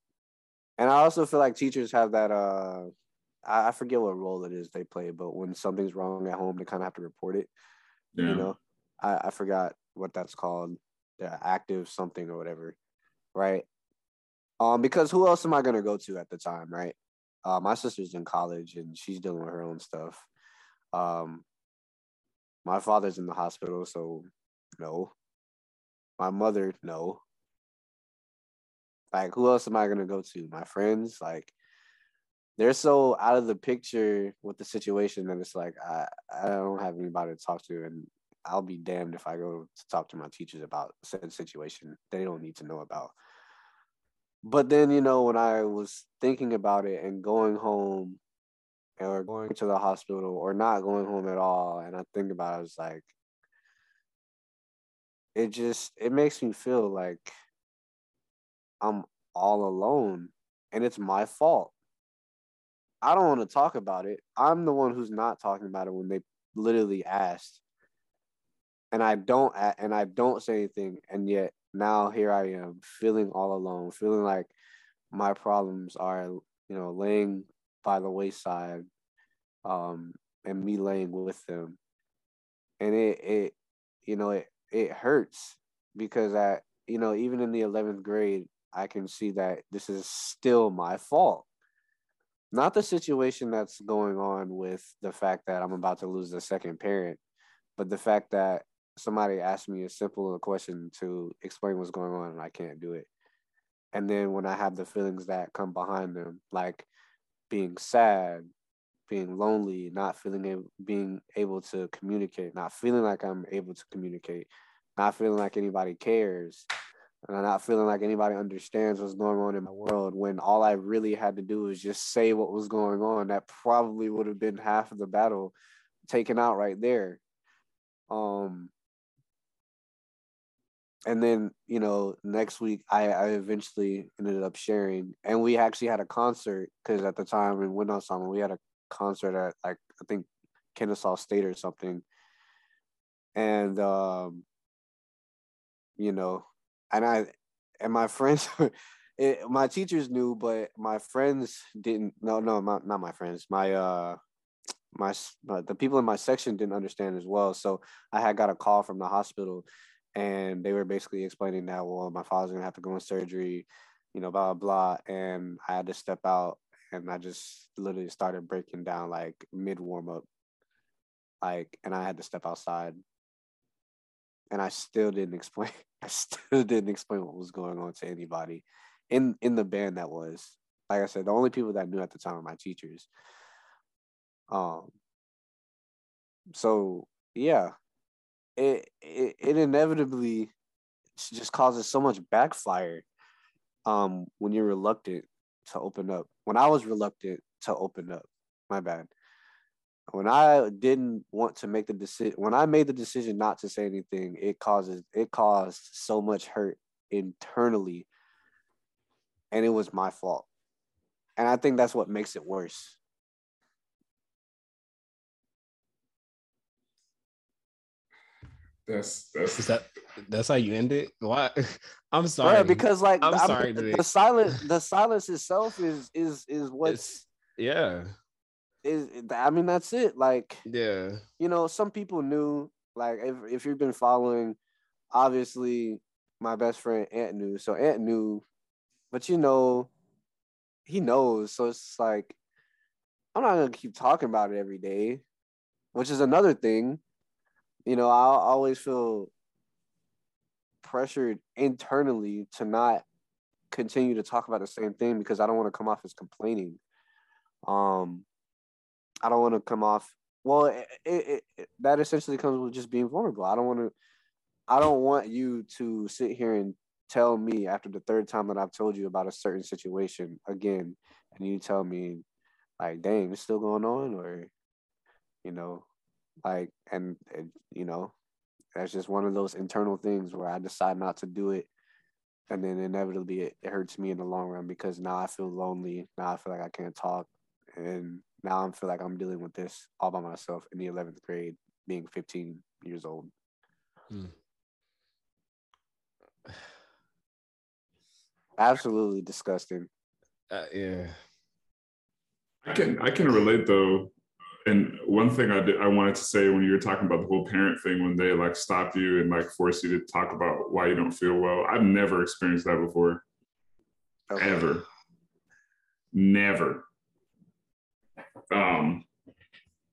and I also feel like teachers have that. Uh, I, I forget what role it is they play, but when something's wrong at home, they kind of have to report it. Yeah. You know, I, I forgot what that's called, the active something or whatever, right? Um, because who else am I gonna go to at the time, right? Uh, my sister's in college and she's dealing with her own stuff. Um, my father's in the hospital, so no. My mother, no. Like, who else am I gonna go to? My friends, like, they're so out of the picture with the situation that it's like I, I don't have anybody to talk to and I'll be damned if I go to talk to my teachers about said situation they don't need to know about. But then, you know, when I was thinking about it and going home or going to the hospital or not going home at all, and I think about it, I was like, it just it makes me feel like I'm all alone and it's my fault. I don't want to talk about it. I'm the one who's not talking about it when they literally asked. And I don't and I don't say anything and yet now here I am feeling all alone, feeling like my problems are, you know, laying by the wayside um and me laying with them. And it it you know, it it hurts because I, you know, even in the 11th grade, I can see that this is still my fault. Not the situation that's going on with the fact that I'm about to lose the second parent, but the fact that somebody asked me a simple question to explain what's going on and I can't do it. And then when I have the feelings that come behind them, like being sad, being lonely, not feeling able, being able to communicate, not feeling like I'm able to communicate, not feeling like anybody cares, and not feeling like anybody understands what's going on in my world when all I really had to do was just say what was going on. That probably would have been half of the battle taken out right there. Um, and then you know next week I, I eventually ended up sharing and we actually had a concert because at the time in window summer we had a concert at like I think Kennesaw State or something. And um, you know, and I and my friends it, my teachers knew, but my friends didn't no no my, not my friends. My uh my the people in my section didn't understand as well. So I had got a call from the hospital and they were basically explaining that well my father's gonna have to go in surgery, you know, blah blah blah. And I had to step out and I just literally started breaking down like mid warm up, like, and I had to step outside, and I still didn't explain. I still didn't explain what was going on to anybody in in the band. That was, like I said, the only people that knew at the time were my teachers. Um. So yeah, it it, it inevitably just causes so much backfire um when you're reluctant to open up. When I was reluctant to open up, my bad. When I didn't want to make the decision, when I made the decision not to say anything, it causes it caused so much hurt internally, and it was my fault. And I think that's what makes it worse. That's that's Is that that's how you end it? Why? I'm sorry. Yeah, because like I'm I sorry, mean, dude. the silence, the silence itself is is is what's It's, yeah, is. I mean, that's it. Like yeah, you know, some people knew. Like if if you've been following, obviously my best friend Ant knew. So Ant knew, but you know, he knows. So it's like I'm not gonna keep talking about it every day, which is another thing. You know, I always feel pressured internally to not continue to talk about the same thing because I don't want to come off as complaining. Um, I don't want to come off. Well, it, it, it, that essentially comes with just being vulnerable. I don't want to. I don't want you to sit here and tell me after the third time that I've told you about a certain situation again, and you tell me, like, "Dang, it's still going on," or, you know, like, and, and you know, that's just one of those internal things where I decide not to do it. And then inevitably it, it hurts me in the long run because now I feel lonely. Now I feel like I can't talk. And now I feel like I'm dealing with this all by myself in the 11th grade, being 15 years old. Hmm. Absolutely disgusting. uh, yeah. I can I can relate though. And one thing I did I wanted to say when you were talking about the whole parent thing when they like stop you and like force you to talk about why you don't feel well. I've never experienced that before. Okay. Ever. Never. Um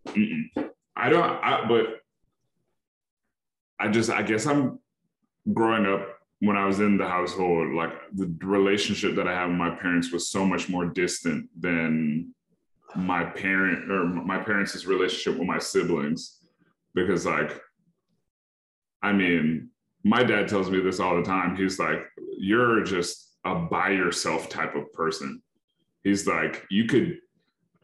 mm-mm. I don't I but I just I guess I'm growing up when I was in the household, like the relationship that I have with my parents was so much more distant than my parent or my parents' relationship with my siblings because like I mean, my dad tells me this all the time. He's like, you're just a by yourself type of person. He's like, you could,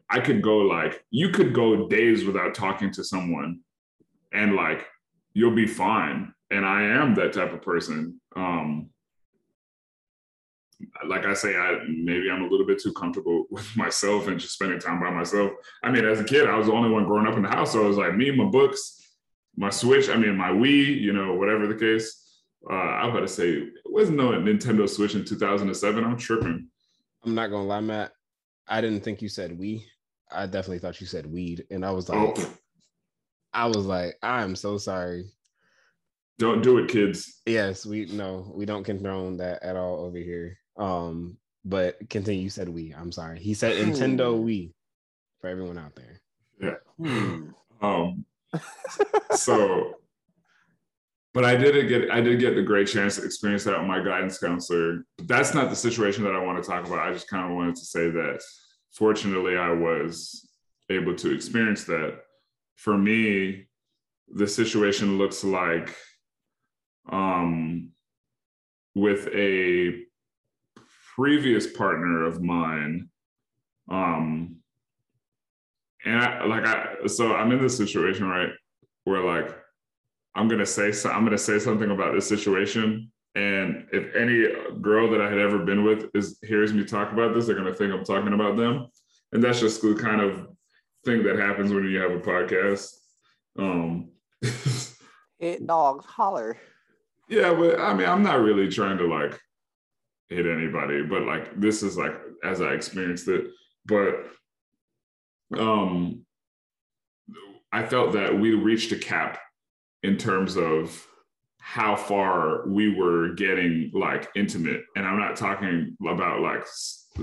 I could go like, you could go days without talking to someone and like, you'll be fine. And I am that type of person. Um, like I say, I maybe I'm a little bit too comfortable with myself and just spending time by myself. I mean, as a kid, I was the only one growing up in the house, so it was like me, my books, my Switch. I mean, my Wii. You know, whatever the case. Uh, I to say it wasn't no Nintendo Switch in 2007. I'm tripping. I'm not gonna lie, Matt. I didn't think you said we. I definitely thought you said weed, and I was like, oh. I was like, I'm so sorry. Don't do it, kids. Yes, we no, we don't condone that at all over here. Um, but continue. You said we. I'm sorry. He said Nintendo Wii for everyone out there. Yeah. Hmm. Um. so, but I did get I did get the great chance to experience that with my guidance counselor. But that's not the situation that I want to talk about. I just kind of wanted to say that fortunately I was able to experience that. For me, the situation looks like um, with a previous partner of mine um and I, like i so i'm in this situation right where like i'm gonna say so i'm gonna say something about this situation and if any girl that i had ever been with is hears me talk about this they're gonna think i'm talking about them and that's just the kind of thing that happens when you have a podcast um it dogs holler. Yeah but i mean i'm not really trying to like hit anybody, but like this is like as I experienced it. But um I felt that we reached a cap in terms of how far we were getting like intimate. And I'm not talking about like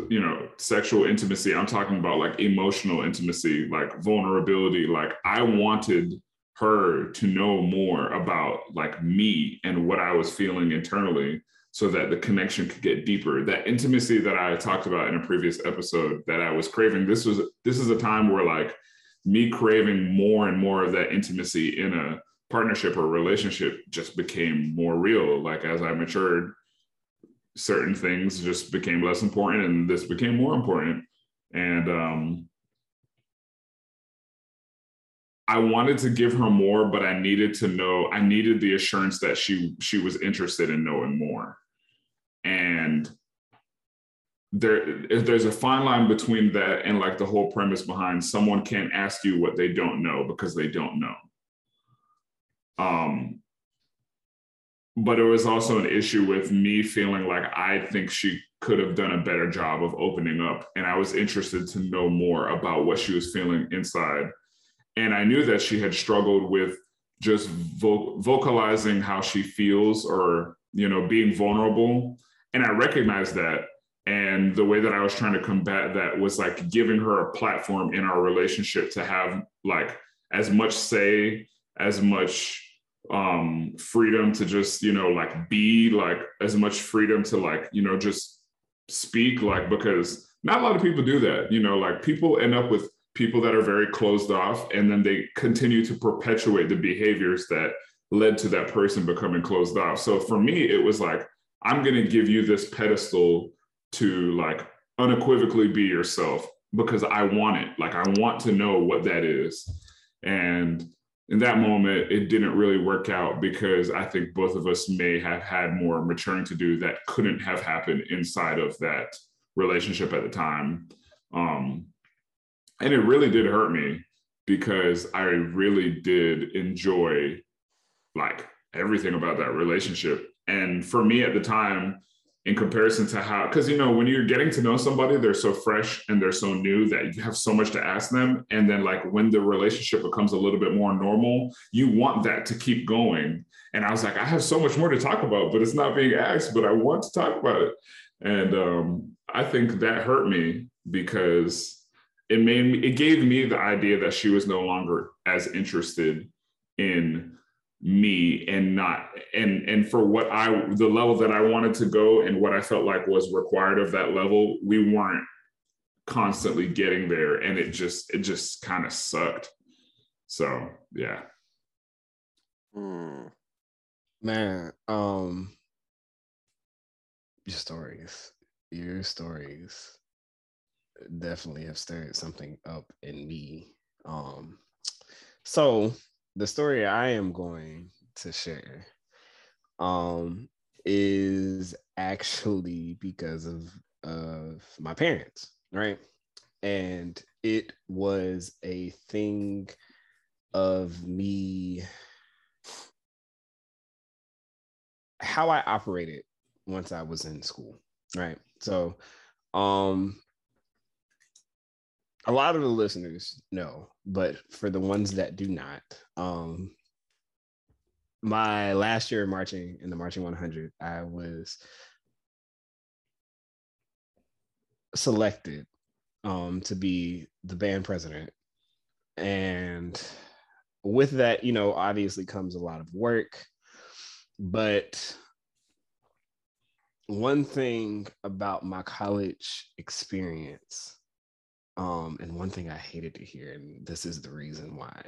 you know sexual intimacy. I'm talking about like emotional intimacy, like vulnerability. Like I wanted her to know more about like me and what I was feeling internally so that the connection could get deeper. That intimacy that i talked about in a previous episode that i was craving this was this is a time where like me craving more and more of that intimacy in a partnership or relationship just became more real. Like as i matured certain things just became less important and this became more important. And um I wanted to give her more, but I needed to know, I needed the assurance that she she was interested in knowing more and there there's a fine line between that and like the whole premise behind someone can't ask you what they don't know because they don't know. Um but it was also an issue with me feeling like i think she could have done a better job of opening up. And i was interested to know more about what she was feeling inside. And i knew that she had struggled with just vo- vocalizing how she feels or you know being vulnerable and I recognized that. And the way that I was trying to combat that was like giving her a platform in our relationship to have like as much say, as much um freedom to just you know like be like as much freedom to like you know just speak like because not a lot of people do that you know like people end up with people that are very closed off and then they continue to perpetuate the behaviors that led to that person becoming closed off so for me it was like I'm going to give you this pedestal to like unequivocally be yourself because I want it. Like I want to know what that is. And in that moment, it didn't really work out because I think both of us may have had more maturing to do that couldn't have happened inside of that relationship at the time. Um, and it really did hurt me because I really did enjoy like everything about that relationship and for me at the time, in comparison to how, because you know, when you're getting to know somebody, they're so fresh and they're so new that you have so much to ask them. And then, like, when the relationship becomes a little bit more normal, you want that to keep going. And I was like, I have so much more to talk about, but it's not being asked, but I want to talk about it. And um, I think that hurt me because it made me, it gave me the idea that she was no longer as interested in me and not and and for what I the level that I wanted to go and what I felt like was required of that level, we weren't constantly getting there and it just it just kind of sucked so yeah Hmm. Man, um, your stories, your stories definitely have stirred something up in me. Um, so the story I am going to share, um, is actually because of of my parents, right? And it was a thing of me how I operated once I was in school, right? So, um, a lot of the listeners know, but for the ones that do not, um, my last year marching in the marching 100, I was selected um, to be the band president, and with that, you know, obviously comes a lot of work but one thing about my college experience, um, and one thing I hated to hear, and this is the reason why,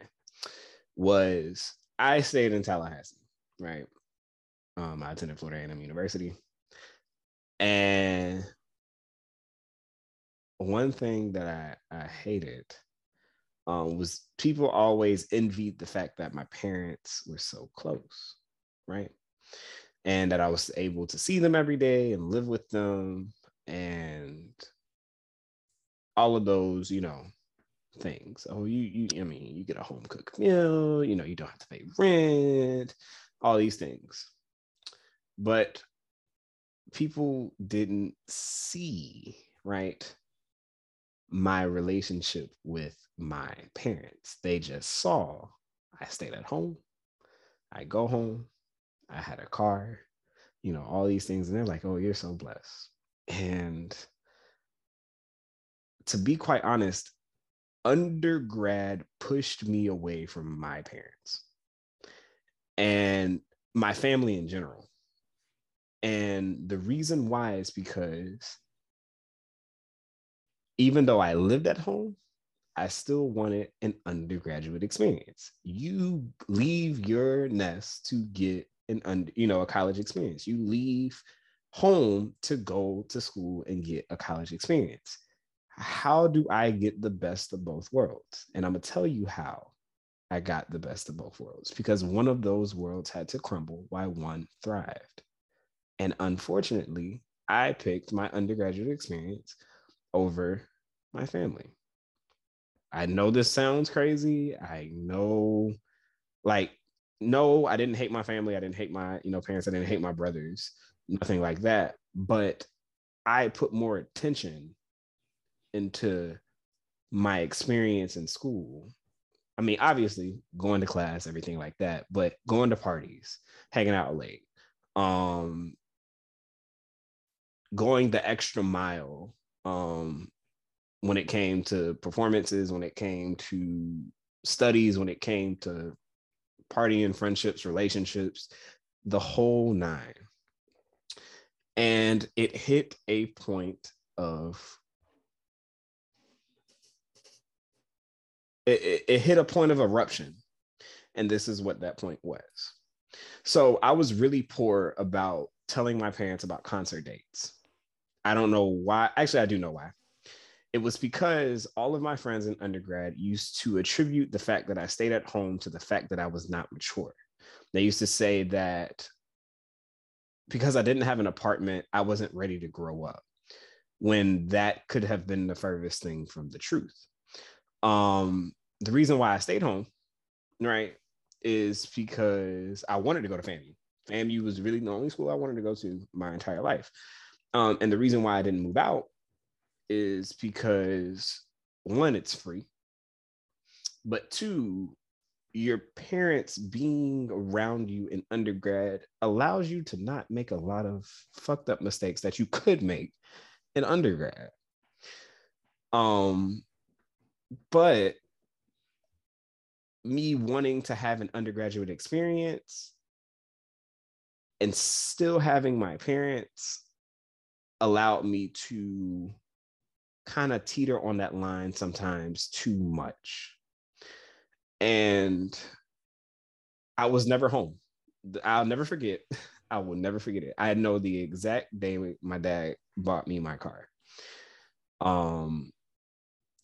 was I stayed in Tallahassee, right? Um, I attended Florida A&M University, and one thing that I, I hated um, was people always envied the fact that my parents were so close, right? And that I was able to see them every day and live with them and all of those, you know, things. Oh, you, you, I mean, you get a home cooked meal, you know, you don't have to pay rent, all these things. But people didn't see, right? My relationship with my parents. They just saw I stayed at home. I go home. I had a car, you know, all these things. And they're like, oh, you're so blessed. And to be quite honest, undergrad pushed me away from my parents and my family in general. And the reason why is because even though I lived at home, I still wanted an undergraduate experience. You leave your nest to get an under, you know, a college experience. You leave home to go to school and get a college experience. How do I get the best of both worlds? And I'm gonna tell you how I got the best of both worlds because one of those worlds had to crumble while one thrived. And unfortunately, I picked my undergraduate experience over my family. I know this sounds crazy. I know, like, no, I didn't hate my family. I didn't hate my, you know, parents. I didn't hate my brothers, nothing like that. But I put more attention into my experience in school. I mean, obviously going to class, everything like that, but going to parties, hanging out late, um, going the extra mile, um, when it came to performances, when it came to studies, when it came to partying, friendships, relationships, the whole nine. And it hit a point of it, it, it hit a point of eruption. And this is what that point was. So I was really poor about telling my parents about concert dates. I don't know why. Actually, I do know why. It was because all of my friends in undergrad used to attribute the fact that I stayed at home to the fact that I was not mature. They used to say that because I didn't have an apartment, I wasn't ready to grow up, when that could have been the furthest thing from the truth. Um, the reason why I stayed home, right, is because I wanted to go to FAMU. FAMU was really the only school I wanted to go to my entire life. Um, and the reason why I didn't move out is because one, it's free, but two, your parents being around you in undergrad allows you to not make a lot of fucked up mistakes that you could make in undergrad. Um, but me wanting to have an undergraduate experience and still having my parents allowed me to kind of teeter on that line sometimes too much. And I was never home. I'll never forget. I will never forget it. I know the exact day my dad bought me my car. Um,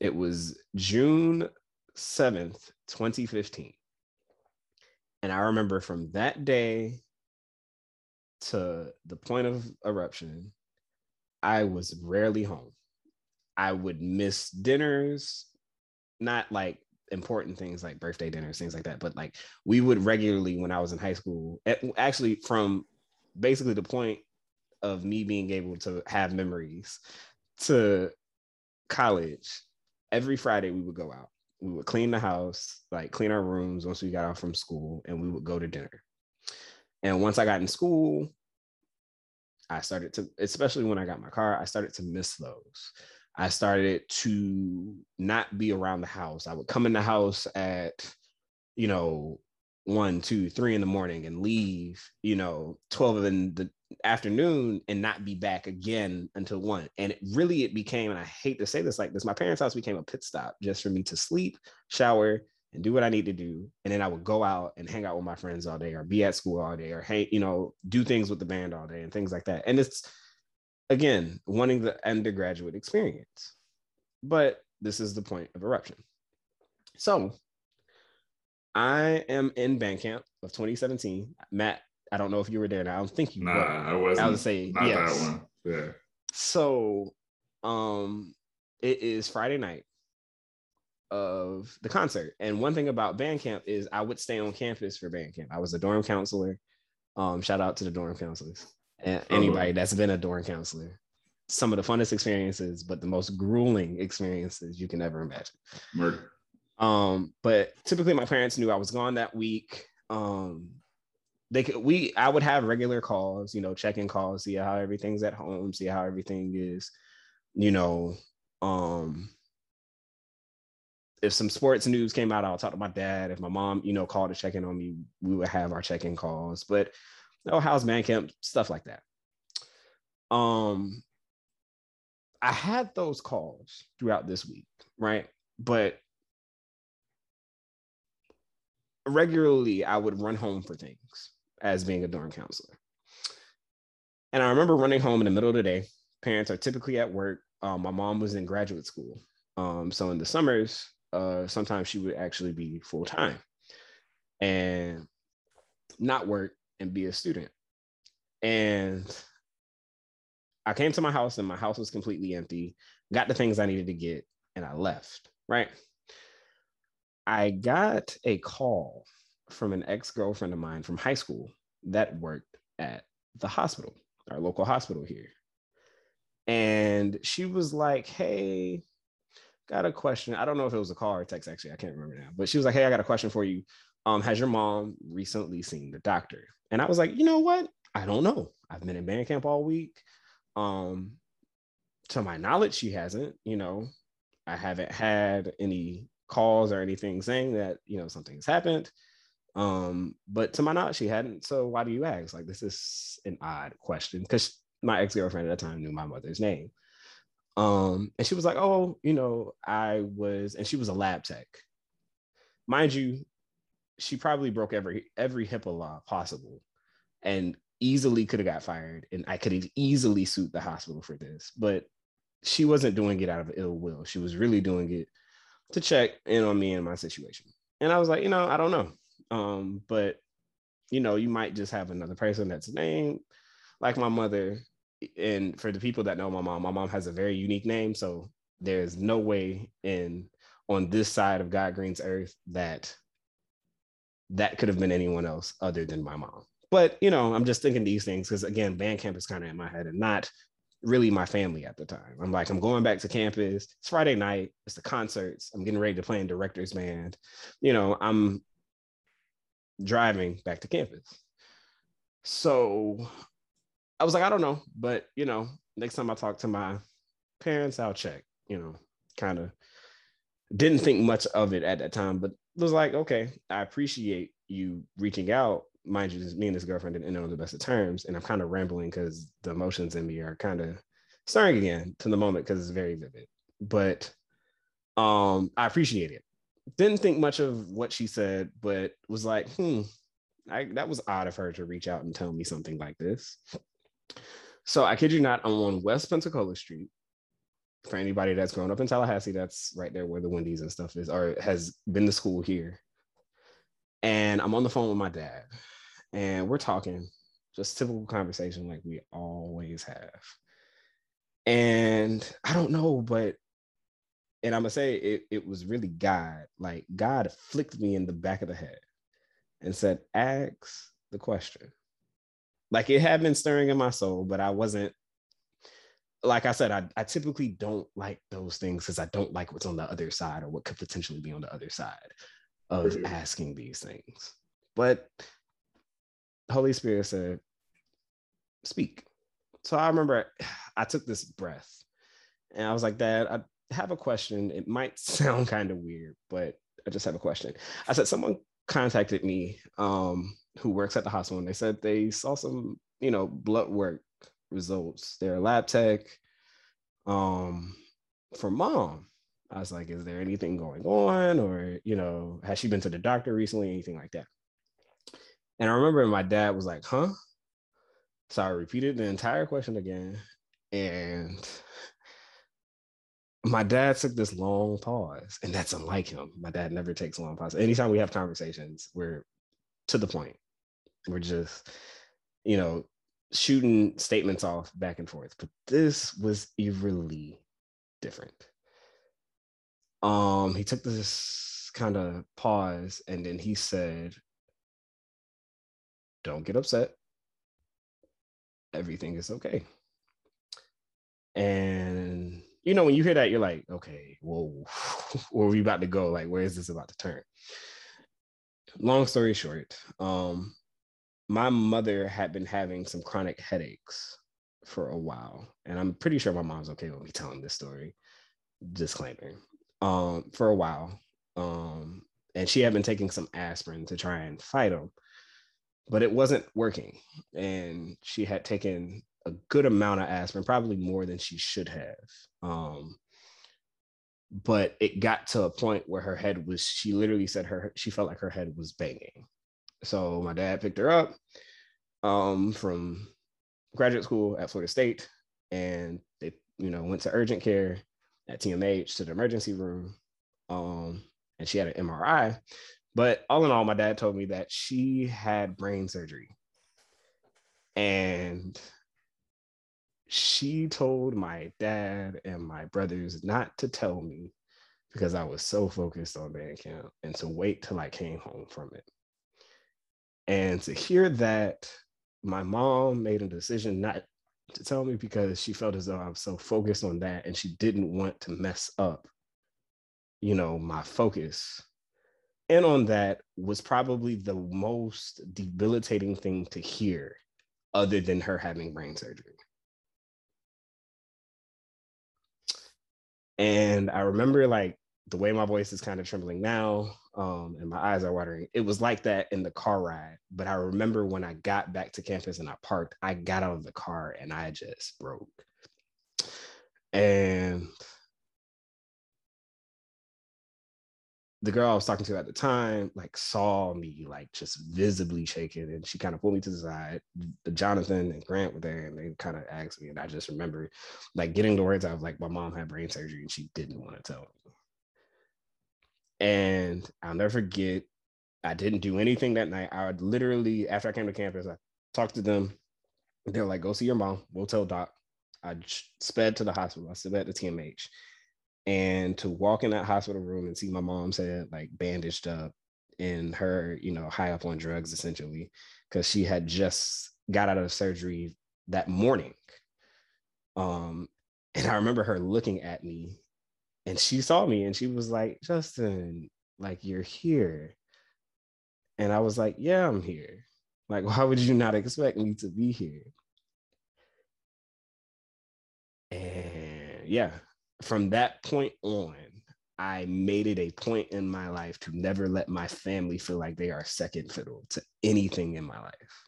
it was June 7th, 2015. And I remember from that day to the point of eruption, I was rarely home. I would miss dinners, not like important things like birthday dinners, things like that, but like we would regularly when I was in high school, actually from basically the point of me being able to have memories to college, every Friday we would go out. We would clean the house, like clean our rooms once we got off from school, and we would go to dinner. And once I got in school, I started to, especially when I got my car, I started to miss those. I started to not be around the house. I would come in the house at, you know, one, two, three in the morning and leave, you know, 12 in the afternoon and not be back again until one. And it really it became, and I hate to say this like this, my parents' house became a pit stop just for me to sleep, shower, and do what I need to do. And then I would go out and hang out with my friends all day or be at school all day or hey, you know, do things with the band all day and things like that. And it's again wanting the undergraduate experience. But this is the point of eruption. So I am in Bandcamp of 2017. Matt, I don't know if you were there. Now I don't think you nah, were. I wasn't. I would say not yes. that one. Yeah. So um it is Friday night of the concert. And one thing about Bandcamp is I would stay on campus for Bandcamp. I was a dorm counselor. Um, shout out to the dorm counselors and anybody that's been a dorm counselor. Some of the funnest experiences, but the most grueling experiences you can ever imagine. Murder. Um, but typically my parents knew I was gone that week. Um, they could we I would have regular calls, you know, check-in calls, see how everything's at home, see how everything is, you know. Um, if some sports news came out, I'll talk to my dad. If my mom, you know, called to check in on me, we would have our check-in calls. But oh, how's man camp? Stuff like that. Um, I had those calls throughout this week, right? But regularly I would run home for things as being a dorm counselor. And I remember running home in the middle of the day. Parents are typically at work. Um, my mom was in graduate school. Um, so in the summers, uh, sometimes she would actually be full time and not work and be a student. And I came to my house and my house was completely empty, got the things I needed to get, and I left, right? I got a call from an ex girlfriend of mine from high school that worked at the hospital, our local hospital here. And she was like, Hey, got a question. I don't know if it was a call or a text, actually. I can't remember now. But she was like, Hey, I got a question for you. Um, has your mom recently seen the doctor? And I was like, You know what? I don't know. I've been in band camp all week. Um, to my knowledge, she hasn't. You know, I haven't had any calls or anything saying that you know something has happened. Um, but to my knowledge, she hadn't. So why do you ask? Like, this is an odd question because my ex girlfriend at the time knew my mother's name. Um, and she was like, "Oh, you know, I was," and she was a lab tech. Mind you, she probably broke every every HIPAA law possible, and easily could have got fired, and I could have easily sued the hospital for this. But she wasn't doing it out of ill will. She was really doing it to check in on me and my situation. And I was like, you know, I don't know. Um, but you know, you might just have another person that's named like my mother. And for the people that know my mom, my mom has a very unique name. So there's no way in on this side of God Green's earth that that could have been anyone else other than my mom. But you know, I'm just thinking these things because again, band camp is kind of in my head and not really my family at the time. I'm like, I'm going back to campus. It's Friday night. It's the concerts. I'm getting ready to play in director's band. You know, I'm driving back to campus. So I was like, I don't know, but you know, next time I talk to my parents, I'll check. You know, kind of didn't think much of it at that time, but was like, okay, I appreciate you reaching out mind you, me and this girlfriend didn't end on the best of terms, and I'm kind of rambling because the emotions in me are kind of stirring again to the moment because it's very vivid. but um, I appreciate it. Didn't think much of what she said, but was like, hmm, I, that was odd of her to reach out and tell me something like this. So I kid you not, I'm on West Pensacola Street. For anybody that's grown up in Tallahassee, that's right there where the Wendy's and stuff is, or has been to school here. And I'm on the phone with my dad, and we're talking, just typical conversation like we always have. And I don't know, but and I'm gonna say it, it was really God. Like God flicked me in the back of the head and said, ask the question. Like it had been stirring in my soul, but I wasn't like I said, I, I typically don't like those things because I don't like what's on the other side or what could potentially be on the other side of asking these things. But Holy Spirit said, speak. So I remember I took this breath and I was like, Dad, I have a question. It might sound kind of weird, but I just have a question. I said, someone contacted me um, who works at the hospital and they said they saw some, you know, blood work results. They're a lab tech um, for mom. I was like, is there anything going on? Or, you know, has she been to the doctor recently? Anything like that? And I remember my dad was like, huh? So I repeated the entire question again. And my dad took this long pause, and that's unlike him. My dad never takes long pause. Anytime we have conversations, we're to the point. We're just, you know, shooting statements off back and forth. But this was eerily different. Um, he took this kind of pause and then he said, Don't get upset. Everything is okay. And you know, when you hear that, you're like, okay, well, where are we about to go? Like, where is this about to turn? Long story short, um, my mother had been having some chronic headaches for a while, and I'm pretty sure my mom's okay with me telling this story. Disclaimer. Um, for a while, um, and she had been taking some aspirin to try and fight them, but it wasn't working. And she had taken a good amount of aspirin, probably more than she should have. Um, but it got to a point where her head was, she literally said her, she felt like her head was banging. So my dad picked her up um, from graduate school at Florida State and they, you know, went to urgent care at TMH to the emergency room. Um, and she had an MRI. But all in all, my dad told me that she had brain surgery. And she told my dad and my brothers not to tell me because I was so focused on band camp and to wait till I came home from it. And to hear that my mom made a decision not to tell me because she felt as though I was so focused on that and she didn't want to mess up, you know, my focus. And on that was probably the most debilitating thing to hear, other than her having brain surgery. And I remember like the way my voice is kind of trembling now um, and my eyes are watering. It was like that in the car ride. But I remember when I got back to campus and I parked, I got out of the car and I just broke. And the girl I was talking to at the time like saw me like just visibly shaking and she kind of pulled me to the side. The Jonathan and Grant were there and they kind of asked me and I just remember like getting the words out of like my mom had brain surgery and she didn't want to tell me. And I'll never forget, I didn't do anything that night. I would literally after I came to campus, I talked to them. They're like, "Go see your mom. We'll tell doc." I sped to the hospital. I sped to TMH and to walk in that hospital room and see my mom's head like bandaged up and her you know high up on drugs essentially because she had just got out of surgery that morning um and i remember her looking at me and she saw me and she was like justin like you're here. And i was like yeah i'm here. Like why would you not expect me to be here? And yeah from that point on, I made it a point in my life to never let my family feel like they are second fiddle to anything in my life.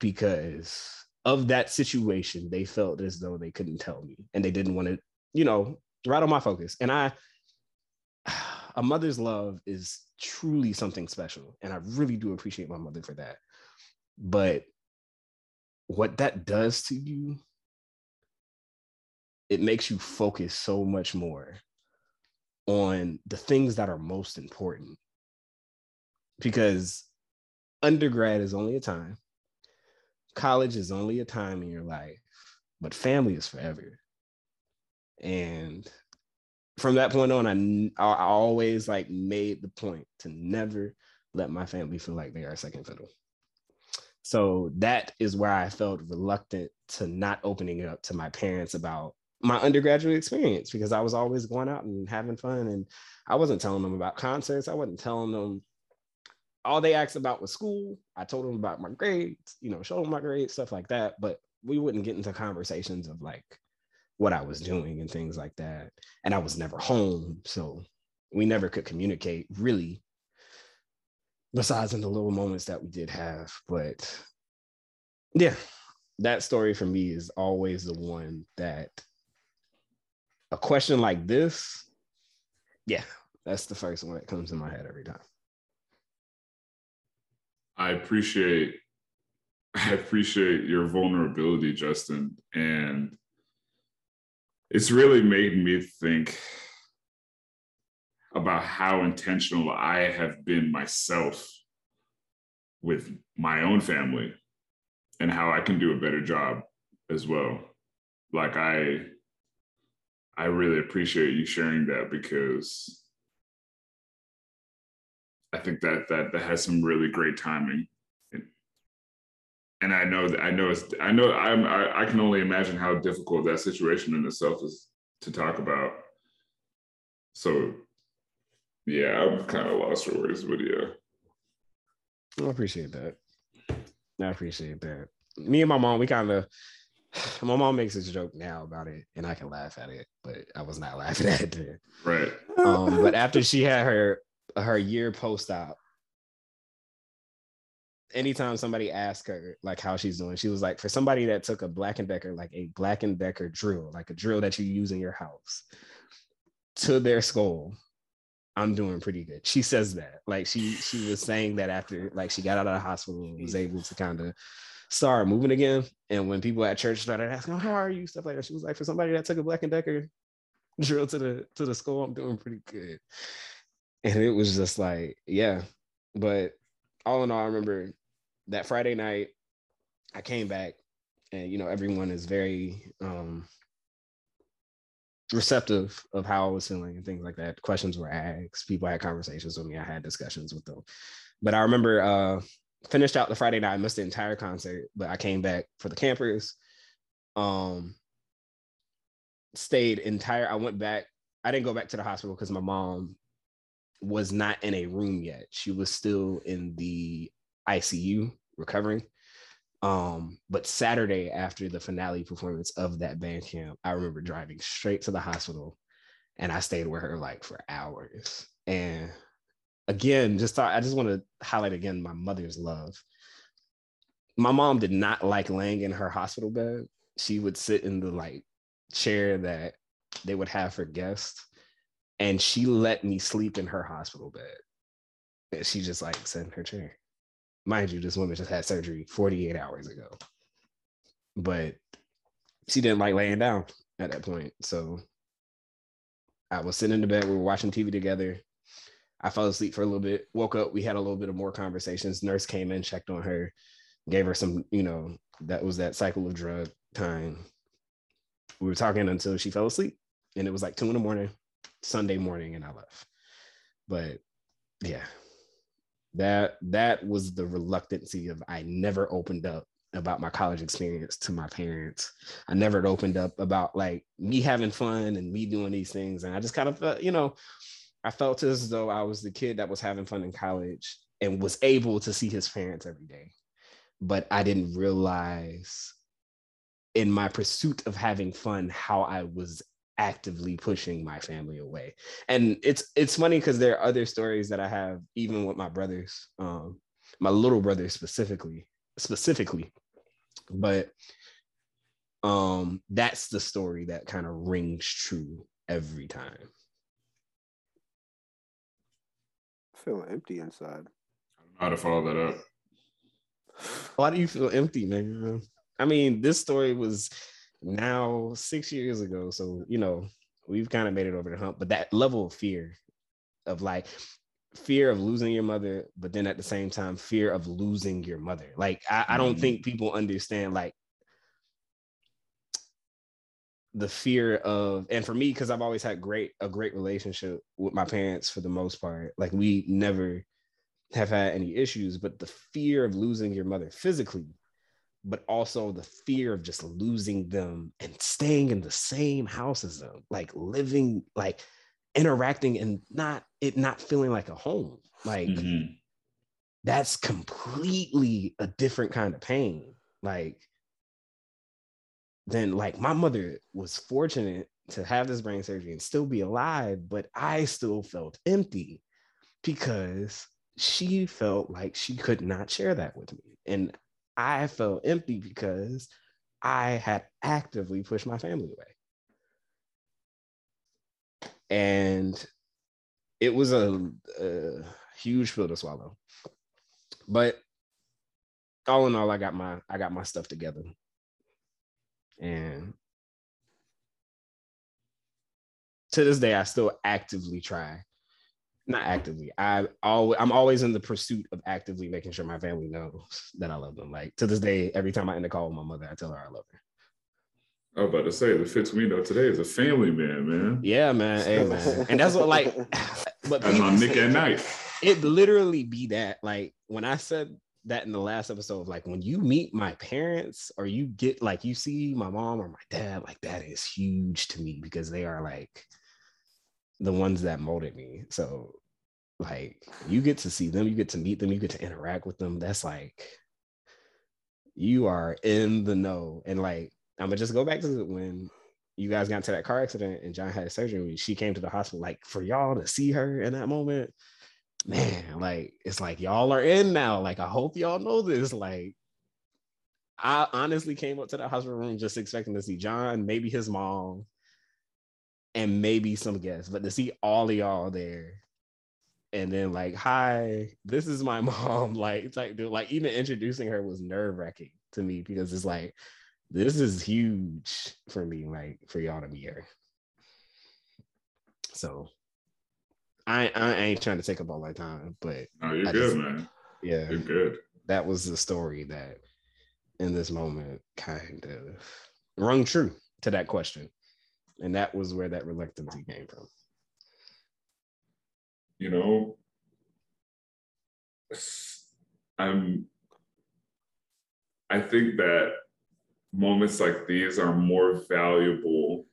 Because of that situation, they felt as though they couldn't tell me and they didn't want to you know, right on my focus. And I, a mother's love is truly something special. And I really do appreciate my mother for that. But what that does to you, it makes you focus so much more on the things that are most important. Because undergrad is only a time, college is only a time in your life, but family is forever. And from that point on, I, I always like made the point to never let my family feel like they are second fiddle. So that is where I felt reluctant to not opening up to my parents about my undergraduate experience because I was always going out and having fun. And I wasn't telling them about concerts. I wasn't telling them all they asked about was school. I told them about my grades, you know, showed them my grades, stuff like that. But we wouldn't get into conversations of like what I was doing and things like that. And I was never home. So we never could communicate really, besides in the little moments that we did have. But yeah, that story for me is always the one that a question like this, yeah, that's the first one that comes in my head every time. I appreciate I appreciate your vulnerability, Justin. And it's really made me think about how intentional I have been myself with my own family and how I can do a better job as well. Like I I really appreciate you sharing that because I think that that that has some really great timing. And I know that I know it's I know I'm I, I can only imagine how difficult that situation in itself is to talk about. So yeah, I'm kind of lost for words, but yeah. I appreciate that. I appreciate that. Me and my mom, we kind of my mom makes a joke now about it, and I can laugh at it, but I was not laughing at it. Right. Um, but after she had her her year post op, anytime somebody asked her like how she's doing, she was like, for somebody that took a Black and Decker, like a Black and Decker drill, like a drill that you use in your house, to their skull, I'm doing pretty good. She says that. Like she she was saying that after like she got out of the hospital and was able to kind of start moving again. And when people at church started asking, oh, "How are you?" stuff like that, she was like, "For somebody that took a Black and Decker drill to the to the skull, I'm doing pretty good." And it was just like, yeah. But all in all, I remember that Friday night, I came back, and you know, everyone is very um receptive of how I was feeling and things like that. Questions were asked, people had conversations with me, I had discussions with them. But I remember uh finished out the Friday night, I missed the entire concert, but I came back for the campers. Um stayed entire I went back. I didn't go back to the hospital because my mom was not in a room yet. She was still in the ICU recovering. Um, but Saturday after the finale performance of that band camp, I remember driving straight to the hospital and I stayed with her like for hours. And again, just thought I just want to highlight again my mother's love. My mom did not like laying in her hospital bed. She would sit in the like chair that they would have for guests. And she let me sleep in her hospital bed. And she just like sat in her chair. Mind you, this woman just had surgery 48 hours ago. But she didn't like laying down at that point. So I was sitting in the bed, we were watching TV together. I fell asleep for a little bit, woke up, we had a little bit of more conversations. Nurse came in, checked on her, gave her some, you know, that was that cycle of drug time. We were talking until she fell asleep. And it was like two in the morning, Sunday morning, and I left. But yeah, that that was the reluctancy of I never opened up about my college experience to my parents. I never opened up about like me having fun and me doing these things. And I just kind of felt, you know, I felt as though I was the kid that was having fun in college and was able to see his parents every day. But I didn't realize in my pursuit of having fun how I was actively pushing my family away. And it's it's funny because there are other stories that I have even with my brothers, um, my little brother specifically, specifically. But um that's the story that kind of rings true every time feeling empty inside. i How to follow that up? Why do you feel empty, man? I mean, this story was now six years ago, so you know we've kind of made it over the hump. But that level of fear, of like fear of losing your mother, but then at the same time, fear of losing your mother. Like I, I don't mm-hmm. think people understand like the fear of and for me because i've always had great a great relationship with my parents for the most part like we never have had any issues but the fear of losing your mother physically but also the fear of just losing them and staying in the same house as them like living like interacting and not it not feeling like a home like mm-hmm. that's completely a different kind of pain like then like my mother was fortunate to have this brain surgery and still be alive, but I still felt empty because she felt like she could not share that with me. And I felt empty because I had actively pushed my family away. And it was a, a huge pill to swallow. But all in all, I got my I got my stuff together and to this day, I still actively try. Not actively. I always I'm always in the pursuit of actively making sure my family knows that I love them. Like to this day, every time I end a call with my mother, I tell her I love her. I was about to say the Fitz we know today is a family man, man. Yeah, man. Hey, man. And that's what like but that's my Nick at night. It literally be that. Like when I said that in the last episode of like when you meet my parents or you get like you see my mom or my dad, like that is huge to me because they are like the ones that molded me. So like you get to see them, you get to meet them, you get to interact with them. That's like you are in the know. And like I'm gonna just go back to when you guys got into that car accident and John had surgery. She came to the hospital, like for y'all to see her in that moment man, like it's like y'all are in now. Like I hope y'all know this. Like I honestly came up to the hospital room just expecting to see John, maybe his mom, and maybe some guests, but to see all of y'all there. And then like, hi, this is my mom. Like, like, dude, like even introducing her was nerve wracking to me because it's like, this is huge for me, like for y'all to be here. So I I ain't trying to take up all my time, but no, you're I good, just, man. Yeah, you're good. That was the story that in this moment kind of rung true to that question. And that was where that reluctancy came from. You know, I'm I think that moments like these are more valuable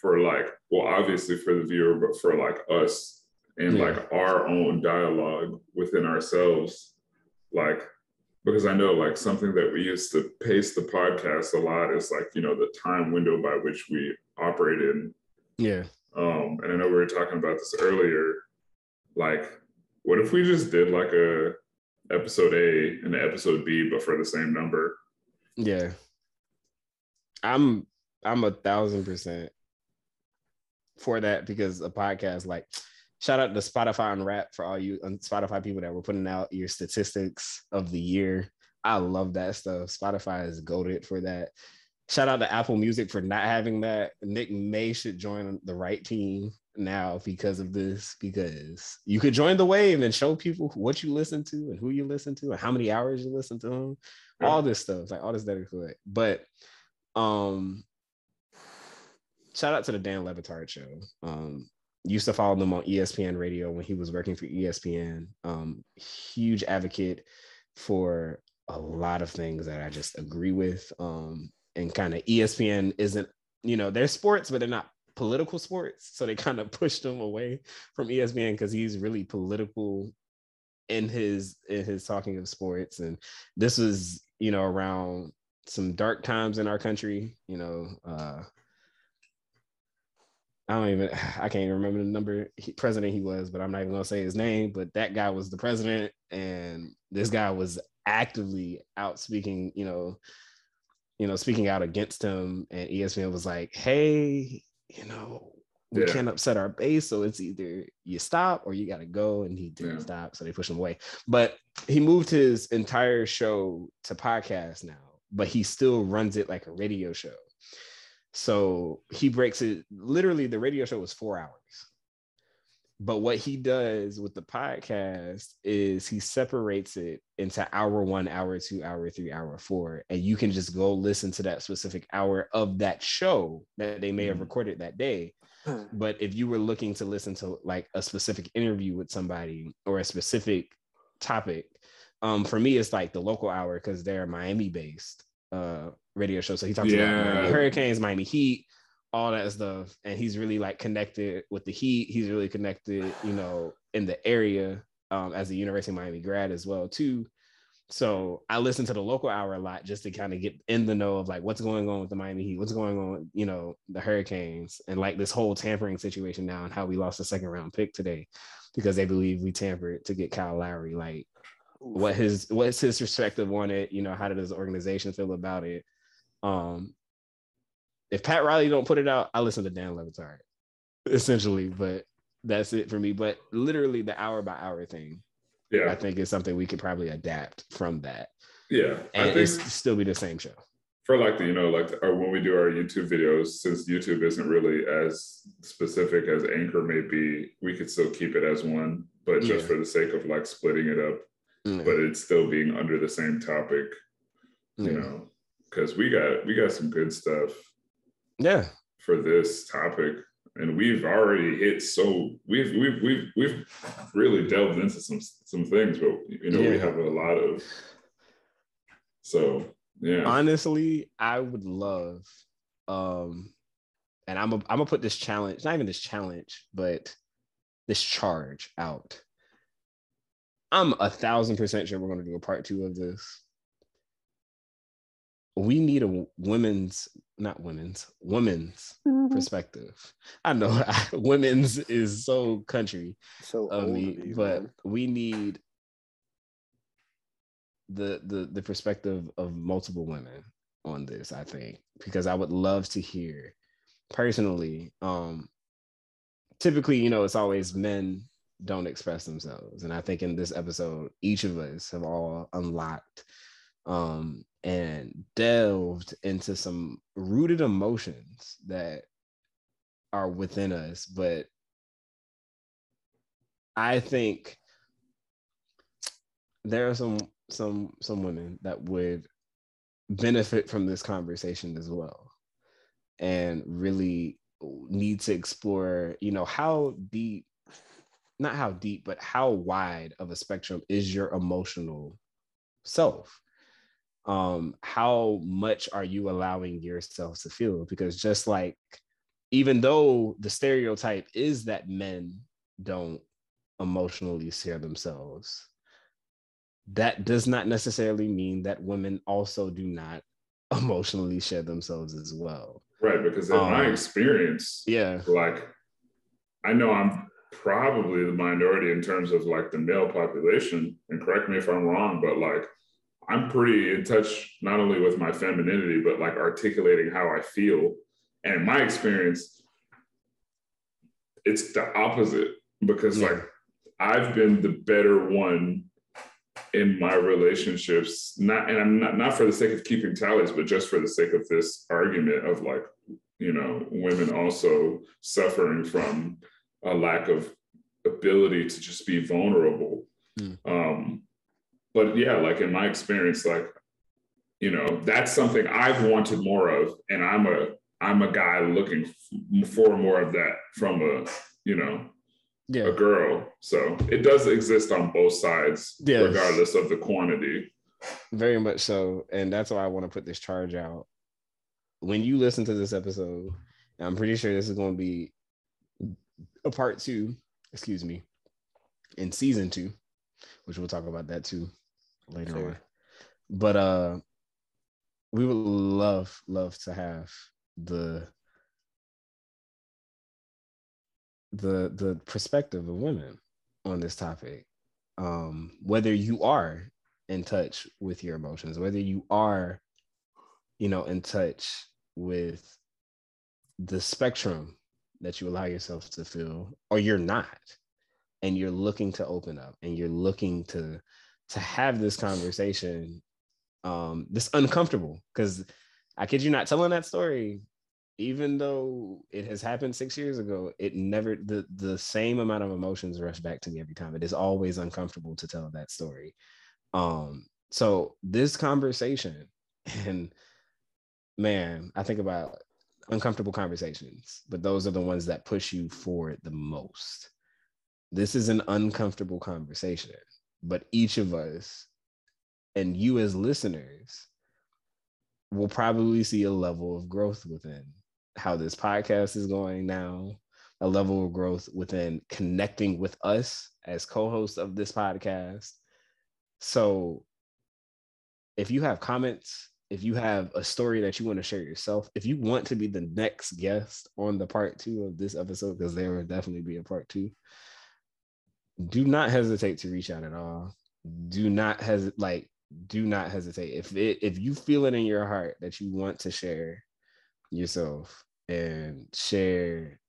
for like well obviously for the viewer but for like us and yeah. like our own dialogue within ourselves like because i know like something that we used to pace the podcast a lot is like you know the time window by which we operate in. Yeah. Um and i know we were talking about this earlier. Like what if we just did like a episode a and episode b but for the same number? Yeah. I'm i'm a thousand percent for that because a podcast like shout out to Spotify and Wrapped for all you on Spotify people that were putting out your statistics of the year. I love that stuff. Spotify is goaded for that. Shout out to Apple Music for not having that. Nick May should join the right team now because of this, because you could join the wave and show people what you listen to and who you listen to and how many hours you listen to them. All this stuff, like all this is good. But um shout out to the Dan Le Batard show. Um, used to follow them on ESPN radio when he was working for ESPN. Um, huge advocate for a lot of things that I just agree with. Um, and kind of ESPN isn't, you know, they're sports, but they're not political sports. So they kind of pushed him away from ESPN because he's really political in his in his talking of sports. And this was, you know, around some dark times in our country, you know, uh, I don't even I can't even remember the number he, president he was, but I'm not even gonna say his name. But that guy was the president, and this guy was actively out speaking, you know, you know, speaking out against him, and ESPN was like, "Hey, you know, we Yeah. can't upset our base, so it's either you stop or you got to go." And he didn't Yeah. stop, so they pushed him away. But he moved his entire show to podcast now, but he still runs it like a radio show. So he breaks it. Literally, the radio show was four hours. But what he does with the podcast is he separates it into hour one, hour two, hour three, hour four. And you can just go listen to that specific hour of that show that they may have Mhm. recorded that day. But if you were looking to listen to like a specific interview with somebody or a specific topic, um, for me, it's like the local hour because they're Miami based uh radio show. So he talks about Hurricanes, Miami Heat, all that stuff. And he's really like connected with the Heat. He's really connected, you know, in the area um, as a University of Miami grad as well, too. So I listen to the local hour a lot just to kind of get in the know of like what's going on with the Miami Heat, what's going on, with, you know, the Hurricanes, and like this whole tampering situation now and how we lost the second round pick today because they believe we tampered to get Kyle Lowry. Like what his what's his perspective on it? You know, how did his organization feel about it? Um, if Pat Riley don't put it out, I listen to Dan Le Batard, essentially. But that's it for me. But literally, the hour by hour thing, I think is something we could probably adapt from that, yeah. I think it's still be the same show. for like the you know like or when we do our YouTube videos, since YouTube isn't really as specific as Anchor may be, we could still keep it as one, but just Yeah. for the sake of like splitting it up, Mm, but it's still being under the same topic, you yeah. know, because we got we got some good stuff yeah, for this topic and we've already hit so we've we've we've we've really delved into some some things but you know we have a lot of so yeah honestly, I would love, um, and I'm a, I'm gonna put this challenge, not even this challenge, but this charge out. I'm a thousand percent sure we're gonna do a part two of this. We need a women's, not women's, women's perspective. I know women's is so country so of old me, you, but man. we need the the the perspective of multiple women on this, I think, because I would love to hear personally. Um typically, you know, it's always men don't express themselves. And I think in this episode, each of us have all unlocked um and delved into some rooted emotions that are within us, but I think there are some some some women that would benefit from this conversation as well and really need to explore you know how deep not how deep but how wide of a spectrum is your emotional self um how much are you allowing yourself to feel? Because just like even though the stereotype is that men don't emotionally share themselves that does not necessarily mean that women also do not emotionally share themselves as well. Right because in my Um, experience yeah. like i know i'm probably the minority in terms of like the male population and correct me if i'm wrong but like i'm pretty in touch not only with my femininity but like articulating how i feel and my experience it's the opposite because Yeah. like i've been the better one in my relationships not and i'm not not for the sake of keeping tallies but just for the sake of this argument of like you know women also suffering from a lack of ability to just be vulnerable Mm. um but yeah like in my experience like you know that's something i've wanted more of and i'm a i'm a guy looking for more of that from a you know yeah. a girl. So it does exist on both sides Yes. regardless of the quantity. Very much so. And that's why i want to put this charge out. When you listen to this episode i'm pretty sure this is going to be a part two excuse me in season two which we'll talk about that too later Sure. on but uh we would love love to have the the the perspective of women on this topic um whether you are in touch with your emotions whether you are you know, in touch with the spectrum that you allow yourself to feel, or you're not, and you're looking to open up and you're looking to to have this conversation, um, this uncomfortable, because I kid you not, telling that story, even though it has happened six years ago, it never the the same amount of emotions rush back to me every time. It is always uncomfortable to tell that story. Um, so this conversation, and man, I think about uncomfortable conversations, but those are the ones that push you forward the most. This is an uncomfortable conversation, but each of us and you as listeners will probably see a level of growth within how this podcast is going now, a level of growth within connecting with us as co-hosts of this podcast. So if you have comments, if you have a story that you want to share yourself, if you want to be the next guest on the part two of this episode, because there will definitely be a part two, do not hesitate to reach out at all. Do not hesitate, like, do not hesitate. If it if you feel it in your heart that you want to share yourself and share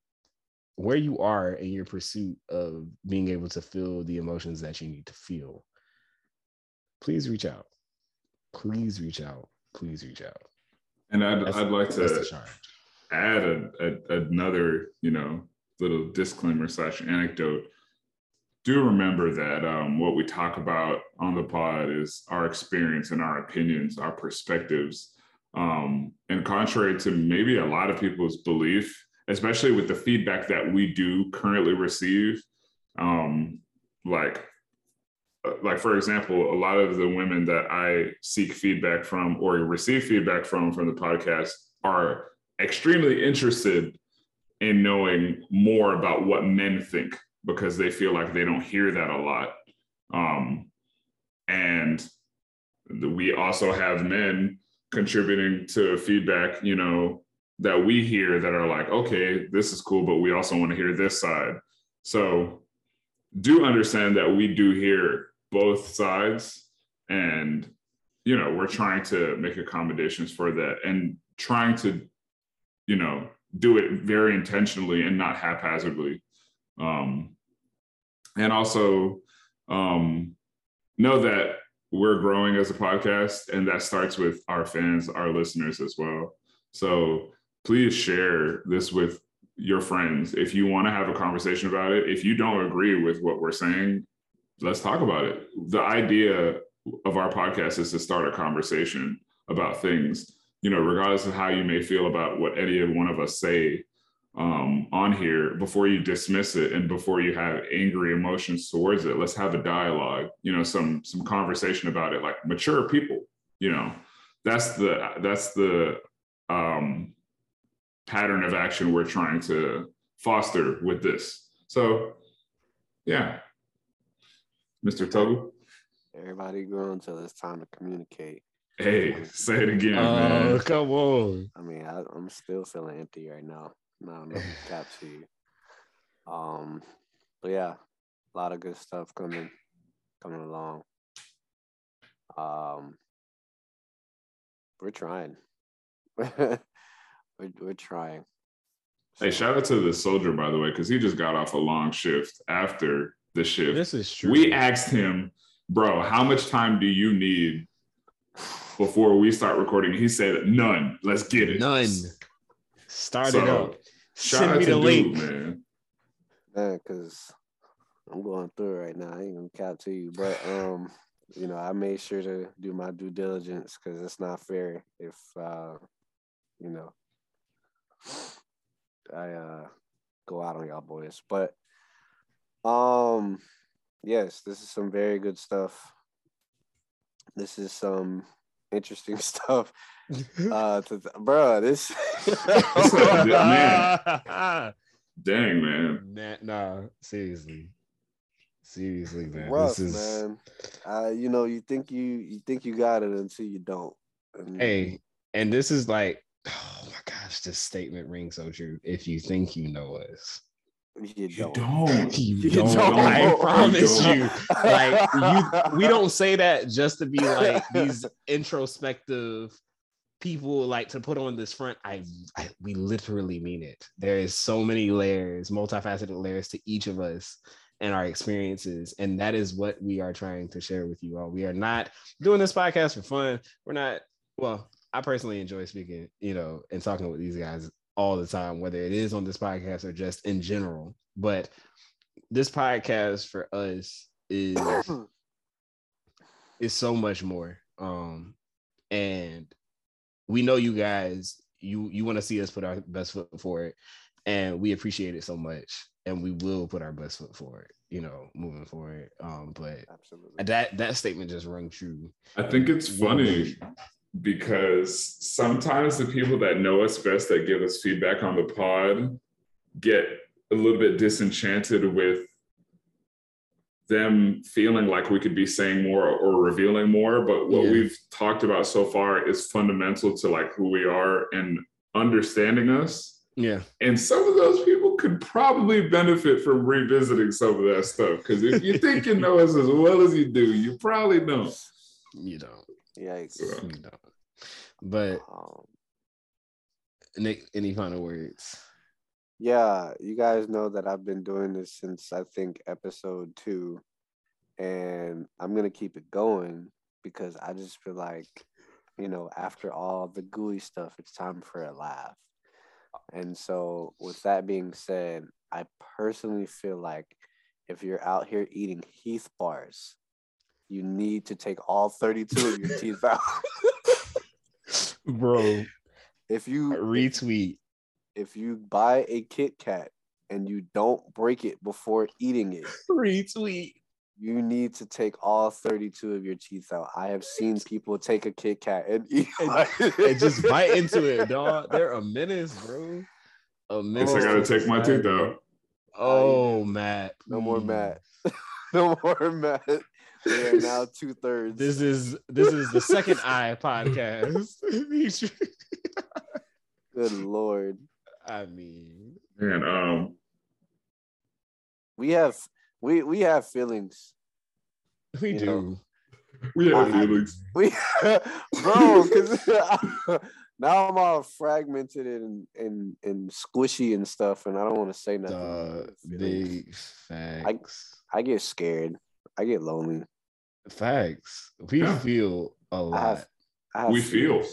where you are in your pursuit of being able to feel the emotions that you need to feel, please reach out. Please reach out. Please reach out. And I'd, I'd like to add a, a, another, you know, little disclaimer slash anecdote do remember that um, what we talk about on the pod is our experience and our opinions, our perspectives. Um, and contrary to maybe a lot of people's belief, especially with the feedback that we do currently receive, um, like uh, like for example, a lot of the women that I seek feedback from or receive feedback from from the podcast are extremely interested in knowing more about what men think because they feel like they don't hear that a lot. Um, and we also have men contributing to feedback, you know, that we hear that are like, okay, this is cool, but we also want to hear this side. So do understand that we do hear both sides and you know we're trying to make accommodations for that and trying to you know do it very intentionally and not haphazardly um, and also um, know that we're growing as a podcast, and that starts with our fans, our listeners as well. So please share this with your friends. If you want to have a conversation about it, if you don't agree with what we're saying, let's talk about it. The idea of our podcast is to start a conversation about things, you know, regardless of how you may feel about what any one of us say um, on here before you dismiss it and before you have angry emotions towards it let's have a dialogue you know some some conversation about it like mature people you know. That's the that's the um, pattern of action we're trying to foster with this. So yeah. Mr tobu everybody grow until it's time to communicate. Hey say it again oh man. come on. I mean I, i'm still feeling empty right now no, no cap to you. Um, but yeah, a lot of good stuff coming coming along. Um, we're trying. we're we're trying. Hey, shout out to the soldier by the way, because he just got off a long shift after the shift. This is true. We asked him, bro, how much time do you need before we start recording? He said, none. Let's get it. None. Start So, it up. Shout Send out me to the dude, link. man. Yeah, cause I'm going through it right now. I ain't gonna cap to you, but um, you know, I made sure to do my due diligence because it's not fair if uh, you know, I uh go out on y'all boys. But um, yes, this is some very good stuff. This is some interesting stuff. Uh, to, bro, this. Man. Dang, man. Nah, nah, seriously. Seriously, man. rough, this is man. Uh, you know, you think you you think you got it until you don't. And hey, and this is like, oh my gosh, this statement rings so true. If you think you know us, you You don't. don't. you, You don't. don't. I You promise don't. you. Like you, we don't say that just to be like these introspective people like to put on this front, I, I we literally mean it. There is so many layers, multifaceted layers to each of us and our experiences. And that is what we are trying to share with you all. We are not doing this podcast for fun. We're not, well, I personally enjoy speaking, you know, and talking with these guys all the time, whether it is on this podcast or just in general. But this podcast for us is is so much more. Um, and we know you guys, you you want to see us put our best foot forward, and we appreciate it so much, and we will put our best foot forward, you know, moving forward. Um, but Absolutely. that that statement just rung true. I think it's funny because sometimes the people that know us best that give us feedback on the pod get a little bit disenchanted with them feeling like we could be saying more or revealing more but what Yeah. we've talked about so far is fundamental to like who we are and understanding us Yeah, and some of those people could probably benefit from revisiting some of that stuff because if you think you know us as well as you do you probably don't you don't, Yikes. Yeah. you don't. But Um, Nick, any final words? Yeah, you guys know that I've been doing this since I think episode two, and I'm gonna keep it going because I just feel like, you know, after all the gooey stuff, it's time for a laugh. And so, with that being said, I personally feel like if you're out here eating Heath bars, you need to take all 32 of your teeth out. Bro, if you retweet. If you buy a Kit Kat and you don't break it before eating it, Retweet. you need to take all 32 of your teeth out. I have seen people take a Kit Kat and eat And- and just bite into it, dog. They're a menace, bro. A menace. guess i gotta take my teeth out Oh, Matt. No more. Matt. no more Matt. They are now two thirds. This is this is the second eye podcast. Good lord. I mean, and um We have we we have feelings. we do. know. we have feelings We bro, because now I'm all fragmented and and and squishy and stuff, and I don't want to say nothing. Uh, big facts. I get scared. I get lonely. facts. We Yeah. feel a lot. have- I have we feel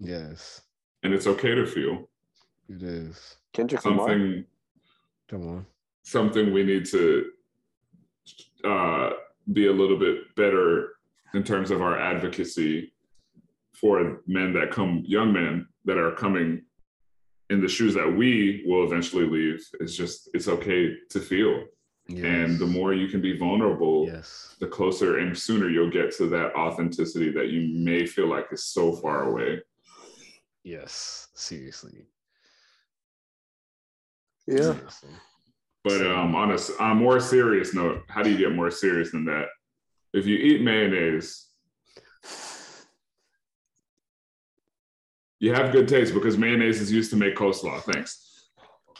yes, and it's okay to feel it is. Kendrick Lamar. something Come on. something we need to uh, be a little bit better in terms of our advocacy for men that come young men that are coming in the shoes that we will eventually leave it's just it's okay to feel Yes. and the more you can be vulnerable yes, the closer and sooner you'll get to that authenticity that you may feel like is so far away yes, seriously. Yeah. But um, on a, s- on a more serious note, how do you get more serious than that? If you eat mayonnaise, you have good taste because mayonnaise is used to make coleslaw. Thanks.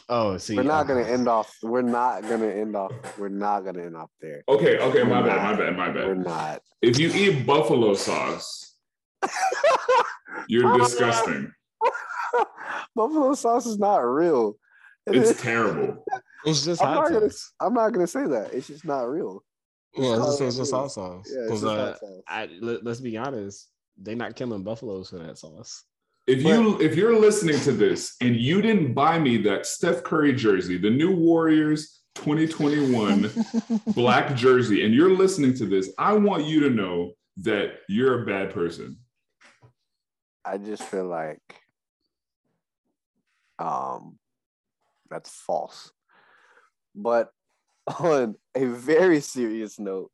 Oh, see, We're not gonna uh, end off. We're not gonna end off. We're not gonna end off there. Okay, okay, my bad, my bad, my bad. We're not. If you eat buffalo sauce, you're disgusting. Buffalo sauce is not real. It's terrible. It's just I'm hot not gonna. sauce. I'm not gonna say that. It's just not real. Well, it's just, it's just hot sauce. Yeah, it's 'Cause, just uh, hot sauce. I, let, us be honest, they're not killing buffaloes for that sauce. If you if you're listening to this and you didn't buy me that Steph Curry jersey, the new Warriors 2021 black jersey, and you're listening to this, I want you to know that you're a bad person. I just feel like um that's false. But on a very serious note,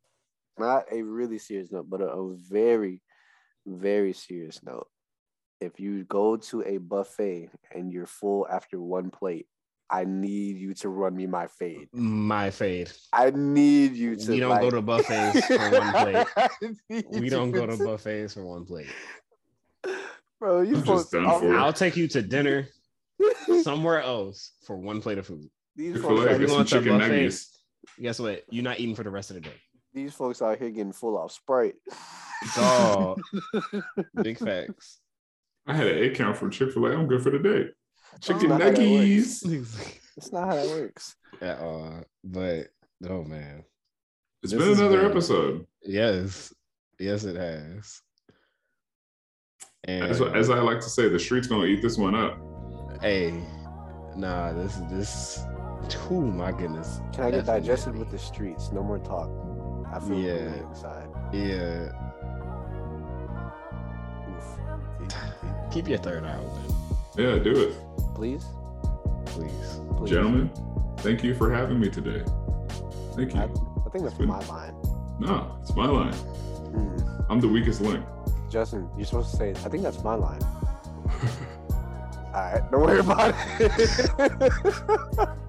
not a really serious note, but a, a very, very serious note. If you go to a buffet and you're full after one plate, I need you to run me my fade. My fade. I need you to. We don't go to buffets for one plate. We don't go to buffets for one plate. Bro, you I'm just folks, done I'm- I'll take you to dinner somewhere else for one plate of food. these folks, Chick-fil-A, out, you get some chicken buffet? nuggets. Guess what? You're not eating for the rest of the day. these folks out here getting full off Sprite. Dog. Big facts. I had an egg count from Chick Fil A. I'm good for the day. Chicken not how nuggets. That's not how that works. At all. But oh man. It's This been another been- episode. Yes. Yes, it has. And As, as I like to say, the streets gonna eat this one up. Hey, nah, this is this oh my goodness. Can I get digested with the streets? No more talk. I feel Yeah. yeah. inside. Yeah. Oof. Keep your third eye open, Yeah, do it. Please, please. please. Gentlemen, thank you for having me today. Thank you. I think that's It's been- my line. No, it's my line. Hmm. I'm the weakest link. Justin, you're supposed to say, I think that's my line. All right, don't worry about it.